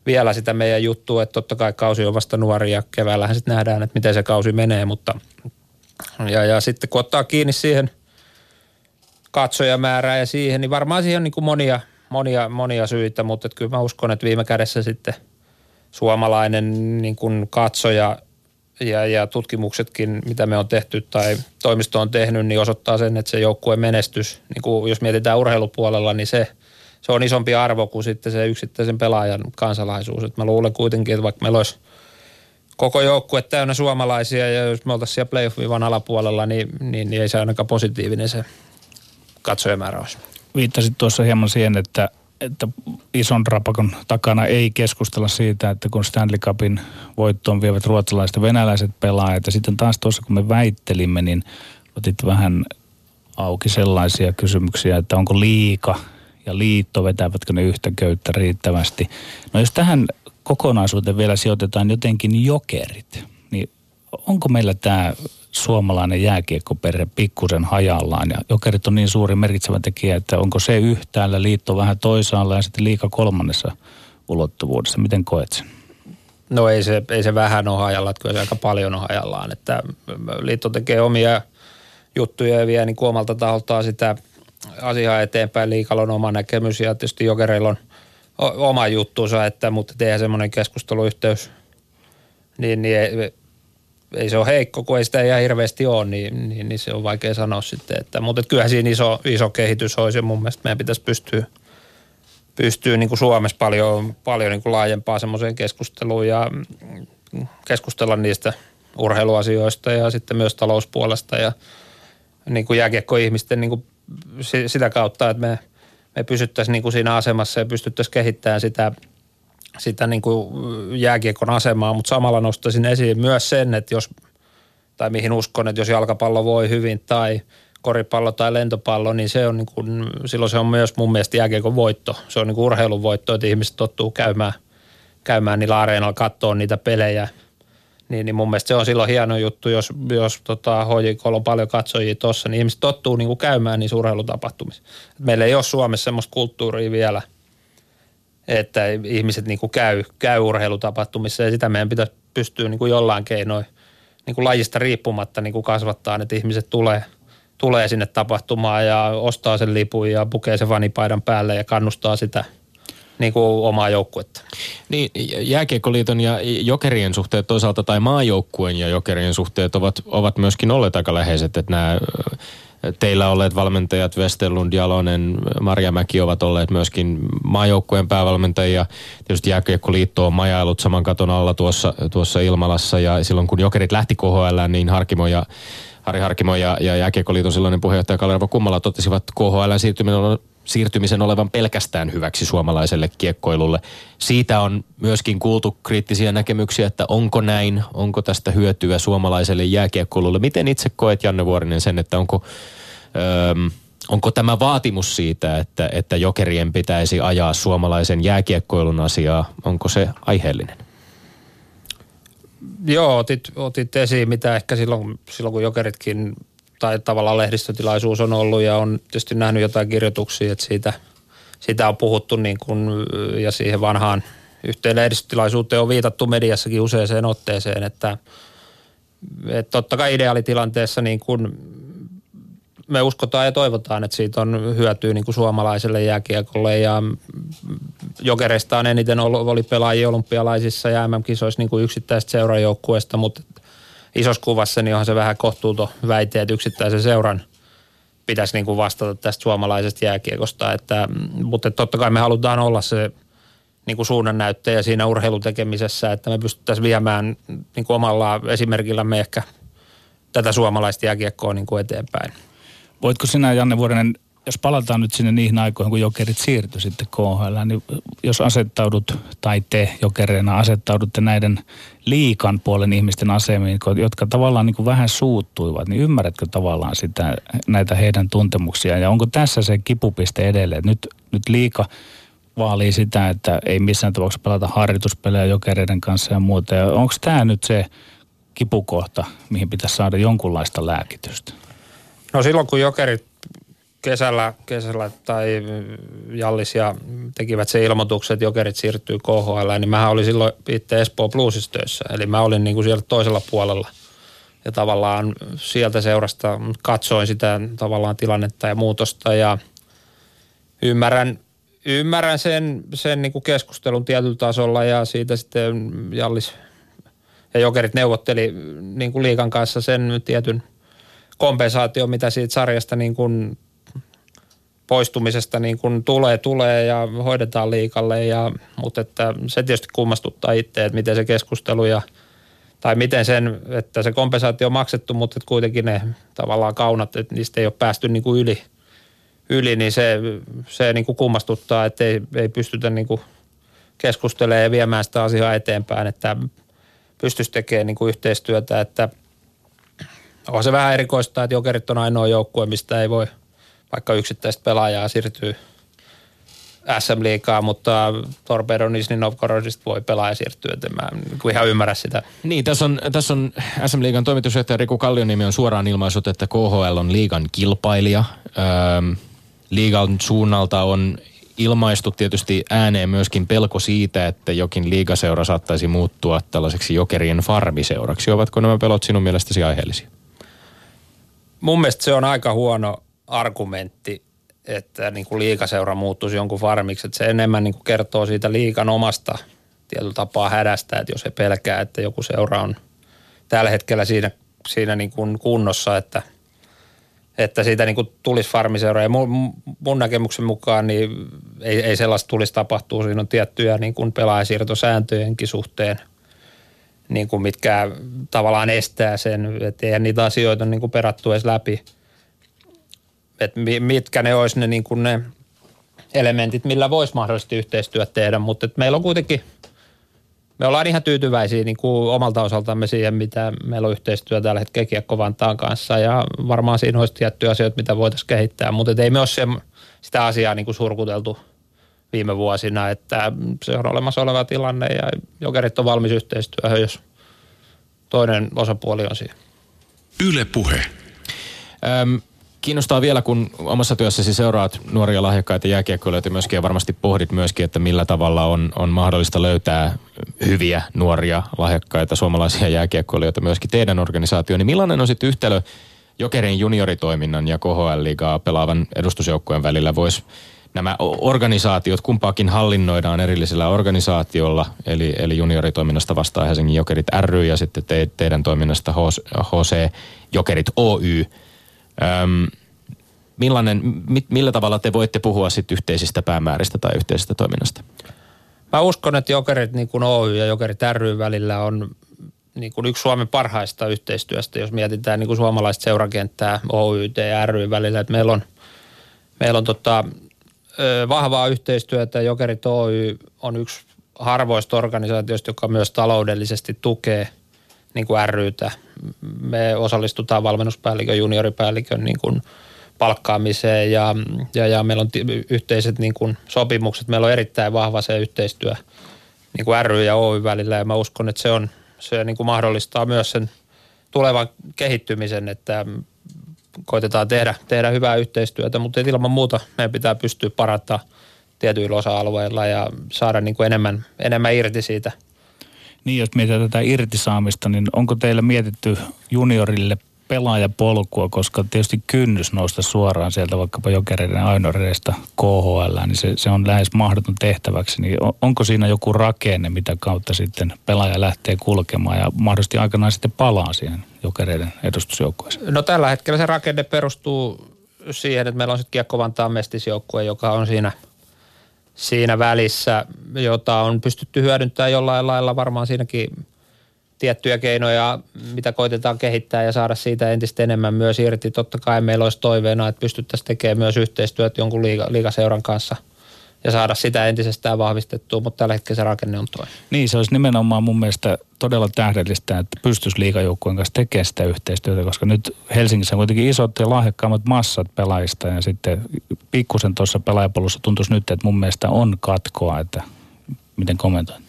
vielä sitä meidän juttua, että totta kai kausi on vasta nuori ja keväällähän sitten nähdään, että miten se kausi menee, mutta ja, ja sitten kun ottaa kiinni siihen katsojamäärää ja siihen, niin varmaan siihen on niin kuin monia, monia, monia syitä, mutta että kyllä mä uskon, että viime kädessä sitten suomalainen niin kuin katsoja ja, ja tutkimuksetkin, mitä me on tehty tai toimisto on tehnyt, niin osoittaa sen, että se joukkueen menestys, niin kuin jos mietitään urheilupuolella, niin se, se on isompi arvo kuin sitten se yksittäisen pelaajan kansalaisuus. Et mä luulen kuitenkin, että vaikka meillä olisi koko joukkue täynnä suomalaisia ja jos me oltaisiin siellä playoff-viivan alapuolella, niin, niin, niin ei se ainakaan positiivinen se katsojamäärä olisi. Viittasit tuossa hieman siihen, että että ison rapakon takana ei keskustella siitä, että kun Stanley Cupin voittoon vievät ruotsalaiset ja venäläiset pelaajat. Ja sitten taas tuossa kun me väittelimme, niin otit vähän auki sellaisia kysymyksiä, että onko liika ja liitto, vetävätkö ne yhtä köyttä riittävästi. No jos tähän kokonaisuuteen vielä sijoitetaan jotenkin jokerit, niin onko meillä tämä suomalainen jääkiekkoperhe pikkusen hajallaan. Ja jokerit on niin suuri merkitsevä tekijä, että onko se yhtäällä, liitto vähän toisaalla ja sitten liika kolmannessa ulottuvuudessa. Miten koet sen? No ei se, ei se vähän ole hajallaan, kyllä se aika paljon on hajallaan. Että liitto tekee omia juttuja ja vie niin omalta taholtaan sitä asiaa eteenpäin. Liikalla on oma näkemys ja tietysti jokereilla on oma juttuunsa, että, mutta tehdään semmoinen keskusteluyhteys, niin, niin ei, se ole heikko, kun ei sitä ihan hirveästi ole, niin, niin, niin se on vaikea sanoa sitten. Että, mutta että kyllähän siinä iso, iso kehitys olisi ja mun mielestä meidän pitäisi pystyä, pystyä niin kuin Suomessa paljon, paljon niin kuin laajempaa semmoiseen keskusteluun ja keskustella niistä urheiluasioista ja sitten myös talouspuolesta ja niin kuin jääkiekko-ihmisten niin kuin sitä kautta, että me, me pysyttäisiin niin kuin siinä asemassa ja pystyttäisiin kehittämään sitä – sitä niin kuin jääkiekon asemaa, mutta samalla nostaisin esiin myös sen, että jos, tai mihin uskon, että jos jalkapallo voi hyvin tai koripallo tai lentopallo, niin se on niin kuin, silloin se on myös mun mielestä jääkiekon voitto. Se on niin kuin urheilun voitto, että ihmiset tottuu käymään, käymään niillä areenalla, katsoa niitä pelejä. Niin, niin mun mielestä se on silloin hieno juttu, jos, jos tota, HJK on paljon katsojia tuossa, niin ihmiset tottuu niin kuin käymään niissä urheilutapahtumissa. Meillä ei ole Suomessa semmoista kulttuuria vielä – että ihmiset niin kuin käy, käy urheilutapahtumissa ja sitä meidän pitäisi pystyä niin kuin jollain keinoin niin kuin lajista riippumatta niin kuin kasvattaa, että ihmiset tulee, tulee sinne tapahtumaan ja ostaa sen lipun ja pukee sen vanipaidan päälle ja kannustaa sitä niin kuin omaa joukkuetta. Niin, Jääkiekkoliiton ja jokerien suhteet toisaalta tai maajoukkueen ja jokerien suhteet ovat, ovat myöskin olleet aika läheiset, että nämä teillä olleet valmentajat Westerlund, Jalonen, Marjamäki ovat olleet myöskin maajoukkueen päävalmentajia. Tietysti Jääkiekkoliitto on majailut saman katon alla tuossa, tuossa Ilmalassa ja silloin kun Jokerit lähti KHL, niin Harkimo ja Harri Harkimo ja, ja Jääkiekkoliiton silloinen puheenjohtaja Kalervo Kummala totesivat KHL siirtyminen siirtymisen olevan pelkästään hyväksi suomalaiselle kiekkoilulle. Siitä on myöskin kuultu kriittisiä näkemyksiä, että onko näin, onko tästä hyötyä suomalaiselle jääkiekkoilulle. Miten itse koet, Janne Vuorinen, sen, että onko, öö, onko tämä vaatimus siitä, että, että jokerien pitäisi ajaa suomalaisen jääkiekkoilun asiaa, onko se aiheellinen? Joo, otit, otit esiin, mitä ehkä silloin, silloin kun jokeritkin tai tavallaan lehdistötilaisuus on ollut ja on tietysti nähnyt jotain kirjoituksia, että siitä, siitä on puhuttu niin kuin, ja siihen vanhaan yhteen lehdistötilaisuuteen on viitattu mediassakin useaseen otteeseen, että, että totta kai ideaalitilanteessa niin kuin me uskotaan ja toivotaan, että siitä on hyötyä niin kuin suomalaiselle jääkiekolle ja jokereista on eniten ollut, oli pelaajia olympialaisissa ja MM-kisoissa niin kuin yksittäistä seurajoukkueesta, mutta isossa kuvassa niin onhan se vähän kohtuuto väite, että yksittäisen seuran pitäisi niin kuin vastata tästä suomalaisesta jääkiekosta. Että, mutta totta kai me halutaan olla se niin kuin suunnannäyttäjä siinä urheilutekemisessä, että me pystyttäisiin viemään niin kuin omalla esimerkillämme ehkä tätä suomalaista jääkiekkoa niin kuin eteenpäin. Voitko sinä, Janne Vuorinen, jos palataan nyt sinne niihin aikoihin, kun jokerit siirtyi sitten KHL, niin jos asettaudut, tai te jokereina asettaudutte näiden liikan puolen ihmisten asemiin, jotka tavallaan niin kuin vähän suuttuivat, niin ymmärrätkö tavallaan sitä, näitä heidän tuntemuksia? Ja onko tässä se kipupiste edelleen? Nyt, nyt liika vaalii sitä, että ei missään tapauksessa pelata harjoituspelejä jokereiden kanssa ja muuta. Ja onko tämä nyt se kipukohta, mihin pitäisi saada jonkunlaista lääkitystä? No silloin kun jokerit kesällä, kesällä tai Jallis ja tekivät se ilmoituksen, että jokerit siirtyy KHL, niin mä olin silloin itse Espoo Bluesissa töissä. Eli mä olin niin kuin siellä toisella puolella ja tavallaan sieltä seurasta katsoin sitä tavallaan tilannetta ja muutosta ja ymmärrän, ymmärrän sen, sen niin kuin keskustelun tietyllä tasolla ja siitä sitten Jallis ja Jokerit neuvotteli niin kuin liikan kanssa sen tietyn kompensaatio, mitä siitä sarjasta niin kuin poistumisesta niin kuin tulee, tulee ja hoidetaan liikalle. Ja, mutta että se tietysti kummastuttaa itse, että miten se keskustelu ja tai miten sen, että se kompensaatio on maksettu, mutta että kuitenkin ne tavallaan kaunat, että niistä ei ole päästy niin kuin yli, yli niin se, se niin kuin kummastuttaa, että ei, ei pystytä niin kuin keskustelemaan ja viemään sitä asiaa eteenpäin, että pystyisi tekemään niin kuin yhteistyötä, että on se vähän erikoista, että Jokerit on ainoa joukkue, mistä ei voi vaikka yksittäistä pelaajaa siirtyy SM Liigaa, mutta Torpedo Nisni Novgorodista voi pelaaja siirtyä, että mä en ihan ymmärrä sitä. Niin, tässä on, tässä on SM Liigan toimitusjohtaja Riku Kallioniemi on suoraan ilmaisut, että KHL on liigan kilpailija. Öö, liigan suunnalta on ilmaistu tietysti ääneen myöskin pelko siitä, että jokin liigaseura saattaisi muuttua tällaiseksi jokerien farmiseuraksi. Ovatko nämä pelot sinun mielestäsi aiheellisia? Mun mielestä se on aika huono argumentti, että niin kuin liikaseura muuttuisi jonkun farmiksi. Että se enemmän niin kuin kertoo siitä liikan omasta tietyllä tapaa hädästä, että jos he pelkää, että joku seura on tällä hetkellä siinä, siinä niin kuin kunnossa, että – että siitä niin kuin tulisi farmiseura. Ja mun, mun näkemyksen mukaan niin ei, ei sellaista tulisi tapahtua. Siinä on tiettyjä niin kuin pelaajasiirtosääntöjenkin suhteen, niin kuin mitkä tavallaan estää sen, että eihän niitä asioita niin kuin perattu edes läpi. Että mitkä ne olisi ne, niin kuin ne elementit, millä voisi mahdollisesti yhteistyötä tehdä, mutta meillä on kuitenkin – me ollaan ihan tyytyväisiä niin kuin omalta osaltamme siihen, mitä meillä on yhteistyö tällä hetkellä Kiekko Vantaan kanssa ja varmaan siinä olisi tiettyjä asioita, mitä voitaisiin kehittää, mutta ei me ole se, sitä asiaa niin kuin surkuteltu viime vuosina, että se on olemassa oleva tilanne ja jokerit on valmis yhteistyöhön, jos toinen osapuoli on siinä. Yle Puhe. Öm, kiinnostaa vielä, kun omassa työssäsi seuraat nuoria lahjakkaita jääkiekkoilijoita myöskin ja varmasti pohdit myöskin, että millä tavalla on, on mahdollista löytää hyviä nuoria lahjakkaita suomalaisia jääkiekkoilijoita myöskin teidän organisaatioon. Niin millainen on sitten yhtälö Jokerin junioritoiminnan ja KHL-liigaa pelaavan edustusjoukkueen välillä? Voisi nämä organisaatiot kumpaakin hallinnoidaan erillisellä organisaatiolla, eli, eli junioritoiminnasta vastaa Helsingin Jokerit ry ja sitten te, teidän toiminnasta HC Jokerit Oy. Öm, millainen, mit, millä tavalla te voitte puhua sitten yhteisistä päämääristä tai yhteisestä toiminnasta? Mä uskon, että Jokerit niin kuin Oy ja Jokerit ry välillä on niin kuin yksi Suomen parhaista yhteistyöstä, jos mietitään niin kuin suomalaista seurakenttää Oy ja ry välillä. Että meillä on, meillä on tota, vahvaa yhteistyötä. Jokerit Oy on yksi harvoista organisaatioista, joka myös taloudellisesti tukee niin kuin rytä. Me osallistutaan valmennuspäällikön, junioripäällikön niin kuin palkkaamiseen ja, ja, ja meillä on yhteiset niin kuin sopimukset. Meillä on erittäin vahva se yhteistyö niin kuin ry ja Oy välillä ja mä uskon, että se, on, se niin kuin mahdollistaa myös sen tulevan kehittymisen, että koitetaan tehdä, tehdä hyvää yhteistyötä, mutta ilman muuta meidän pitää pystyä parantamaan tietyillä osa-alueilla ja saada niin kuin enemmän, enemmän irti siitä. Niin, jos mietitään tätä irtisaamista, niin onko teillä mietitty juniorille pelaajapolkua, koska tietysti kynnys nousta suoraan sieltä vaikkapa jokereiden ainoreista KHL, niin se, se on lähes mahdoton tehtäväksi. Niin on, onko siinä joku rakenne, mitä kautta sitten pelaaja lähtee kulkemaan ja mahdollisesti aikanaan sitten palaa siihen jokereiden edustusjoukkueeseen? No tällä hetkellä se rakenne perustuu siihen, että meillä on sitten Kiekko mestisjoukkue, joka on siinä, siinä välissä, jota on pystytty hyödyntämään jollain lailla varmaan siinäkin – tiettyjä keinoja, mitä koitetaan kehittää ja saada siitä entistä enemmän myös irti. Totta kai meillä olisi toiveena, että pystyttäisiin tekemään myös yhteistyöt jonkun liiga, liigaseuran kanssa ja saada sitä entisestään vahvistettua, mutta tällä hetkellä se rakenne on toinen. Niin, se olisi nimenomaan mun mielestä todella tähdellistä, että pystyisi liigajoukkueen kanssa tekemään sitä yhteistyötä, koska nyt Helsingissä on kuitenkin isot ja lahjakkaammat massat pelaajista ja sitten pikkusen tuossa pelaajapolussa tuntuisi nyt, että mun mielestä on katkoa, että miten kommentoin?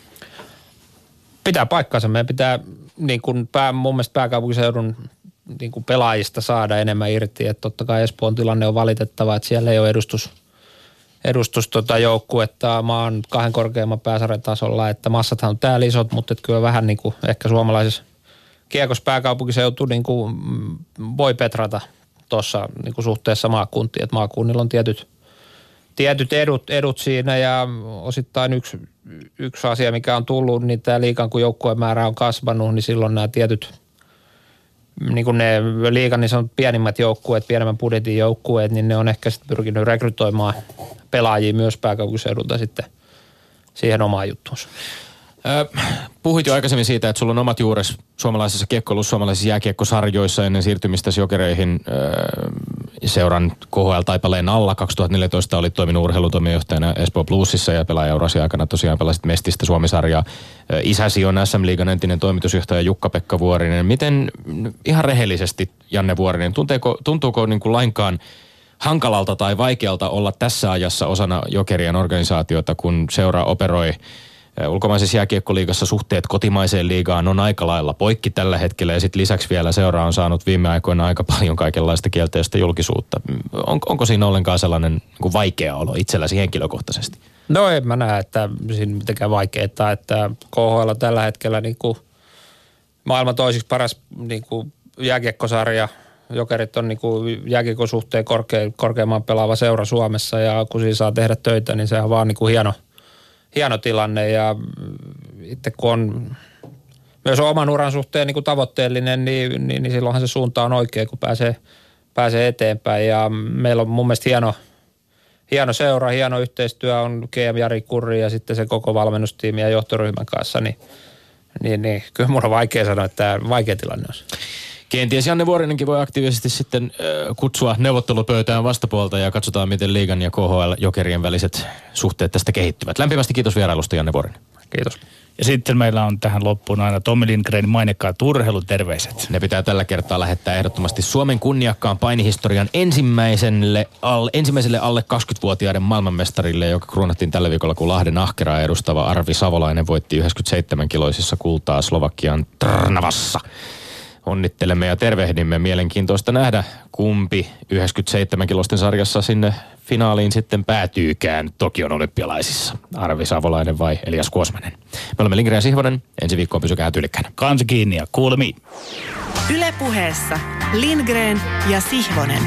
pitää paikkansa. Meidän pitää niin kuin pää, mun mielestä pääkaupunkiseudun niin kuin pelaajista saada enemmän irti. Että totta kai Espoon tilanne on valitettava, että siellä ei ole edustus, edustus tota joukkuetta maan kahden korkeamman pääsarjan tasolla. Että massathan on täällä isot, mutta että kyllä vähän niin kuin ehkä suomalaisessa kiekos pääkaupunkiseutu niin kuin voi petrata tuossa niin kuin suhteessa maakuntiin. Että maakunnilla on tietyt – tietyt edut, edut siinä ja osittain yksi, yksi asia, mikä on tullut, niin tämä liikan kun joukkueen määrä on kasvanut, niin silloin nämä tietyt, niin kuin ne liikan niin sanot pienimmät joukkueet, pienemmän budjetin joukkueet, niin ne on ehkä sitten pyrkinyt rekrytoimaan pelaajia myös pääkaupunkiseudulta sitten siihen omaan juttuunsa. Puhuit jo aikaisemmin siitä, että sulla on omat juures suomalaisessa kiekkoilussa, suomalaisissa jääkiekkosarjoissa ennen siirtymistä jokereihin seuran KHL-taipaleen alla. 2014 oli toiminut urheilutoimijohtajana Espoo Plusissa ja pelaajaurasi aikana tosiaan pelasit Mestistä Suomisarjaa. Isäsi on SM Liigan entinen toimitusjohtaja Jukka-Pekka Vuorinen. Miten ihan rehellisesti, Janne Vuorinen, tunteeko, tuntuuko niin kuin lainkaan hankalalta tai vaikealta olla tässä ajassa osana jokerien organisaatiota, kun seura operoi – Ulkomaisessa jääkiekkoliigassa suhteet kotimaiseen liigaan on aika lailla poikki tällä hetkellä ja sitten lisäksi vielä seura on saanut viime aikoina aika paljon kaikenlaista kielteistä julkisuutta. On, onko siinä ollenkaan sellainen niin vaikea olo itselläsi henkilökohtaisesti? No en mä näe, että siinä mitenkään vaikeaa, että KHL on tällä hetkellä niin kuin maailman toisiksi paras niin kuin jääkiekkosarja. Jokerit on niin kuin jääkiekon suhteen korke, korkeamman pelaava seura Suomessa ja kun siinä saa tehdä töitä, niin se on vaan niin kuin hieno – hieno tilanne ja itse kun on myös oman uran suhteen niin kuin tavoitteellinen, niin, niin, niin silloinhan se suunta on oikein, kun pääsee, pääsee eteenpäin. Ja meillä on mun mielestä hieno, hieno seura, hieno yhteistyö on GM Jari Kurri ja sitten se koko valmennustiimi ja johtoryhmän kanssa, niin, niin, niin kyllä mun on vaikea sanoa, että tämä vaikea tilanne on. Kenties Janne Vuorinenkin voi aktiivisesti sitten kutsua neuvottelupöytään vastapuolta ja katsotaan, miten liigan ja KHL-jokerien väliset suhteet tästä kehittyvät. Lämpimästi kiitos vierailusta, Janne Vuorinen. Kiitos. Ja sitten meillä on tähän loppuun aina Tommi Lindgrenin mainekkaat urheiluterveiset. Ne pitää tällä kertaa lähettää ehdottomasti Suomen kunniakkaan painihistorian ensimmäiselle, al, ensimmäiselle alle 20-vuotiaiden maailmanmestarille, joka kruunattiin tällä viikolla, kun Lahden ahkeraa edustava Arvi Savolainen voitti 97 kiloisissa kultaa Slovakian Trnavassa onnittelemme ja tervehdimme. Mielenkiintoista nähdä, kumpi 97 kilosten sarjassa sinne finaaliin sitten päätyykään Tokion olympialaisissa. Arvi Savolainen vai Elias Kuosmanen. Me olemme Lindgren ja Sihvonen. Ensi viikkoon pysykää tyylikkänä. Kansi kiinni ja kuulemiin. Ylepuheessa Lindgren ja Sihvonen.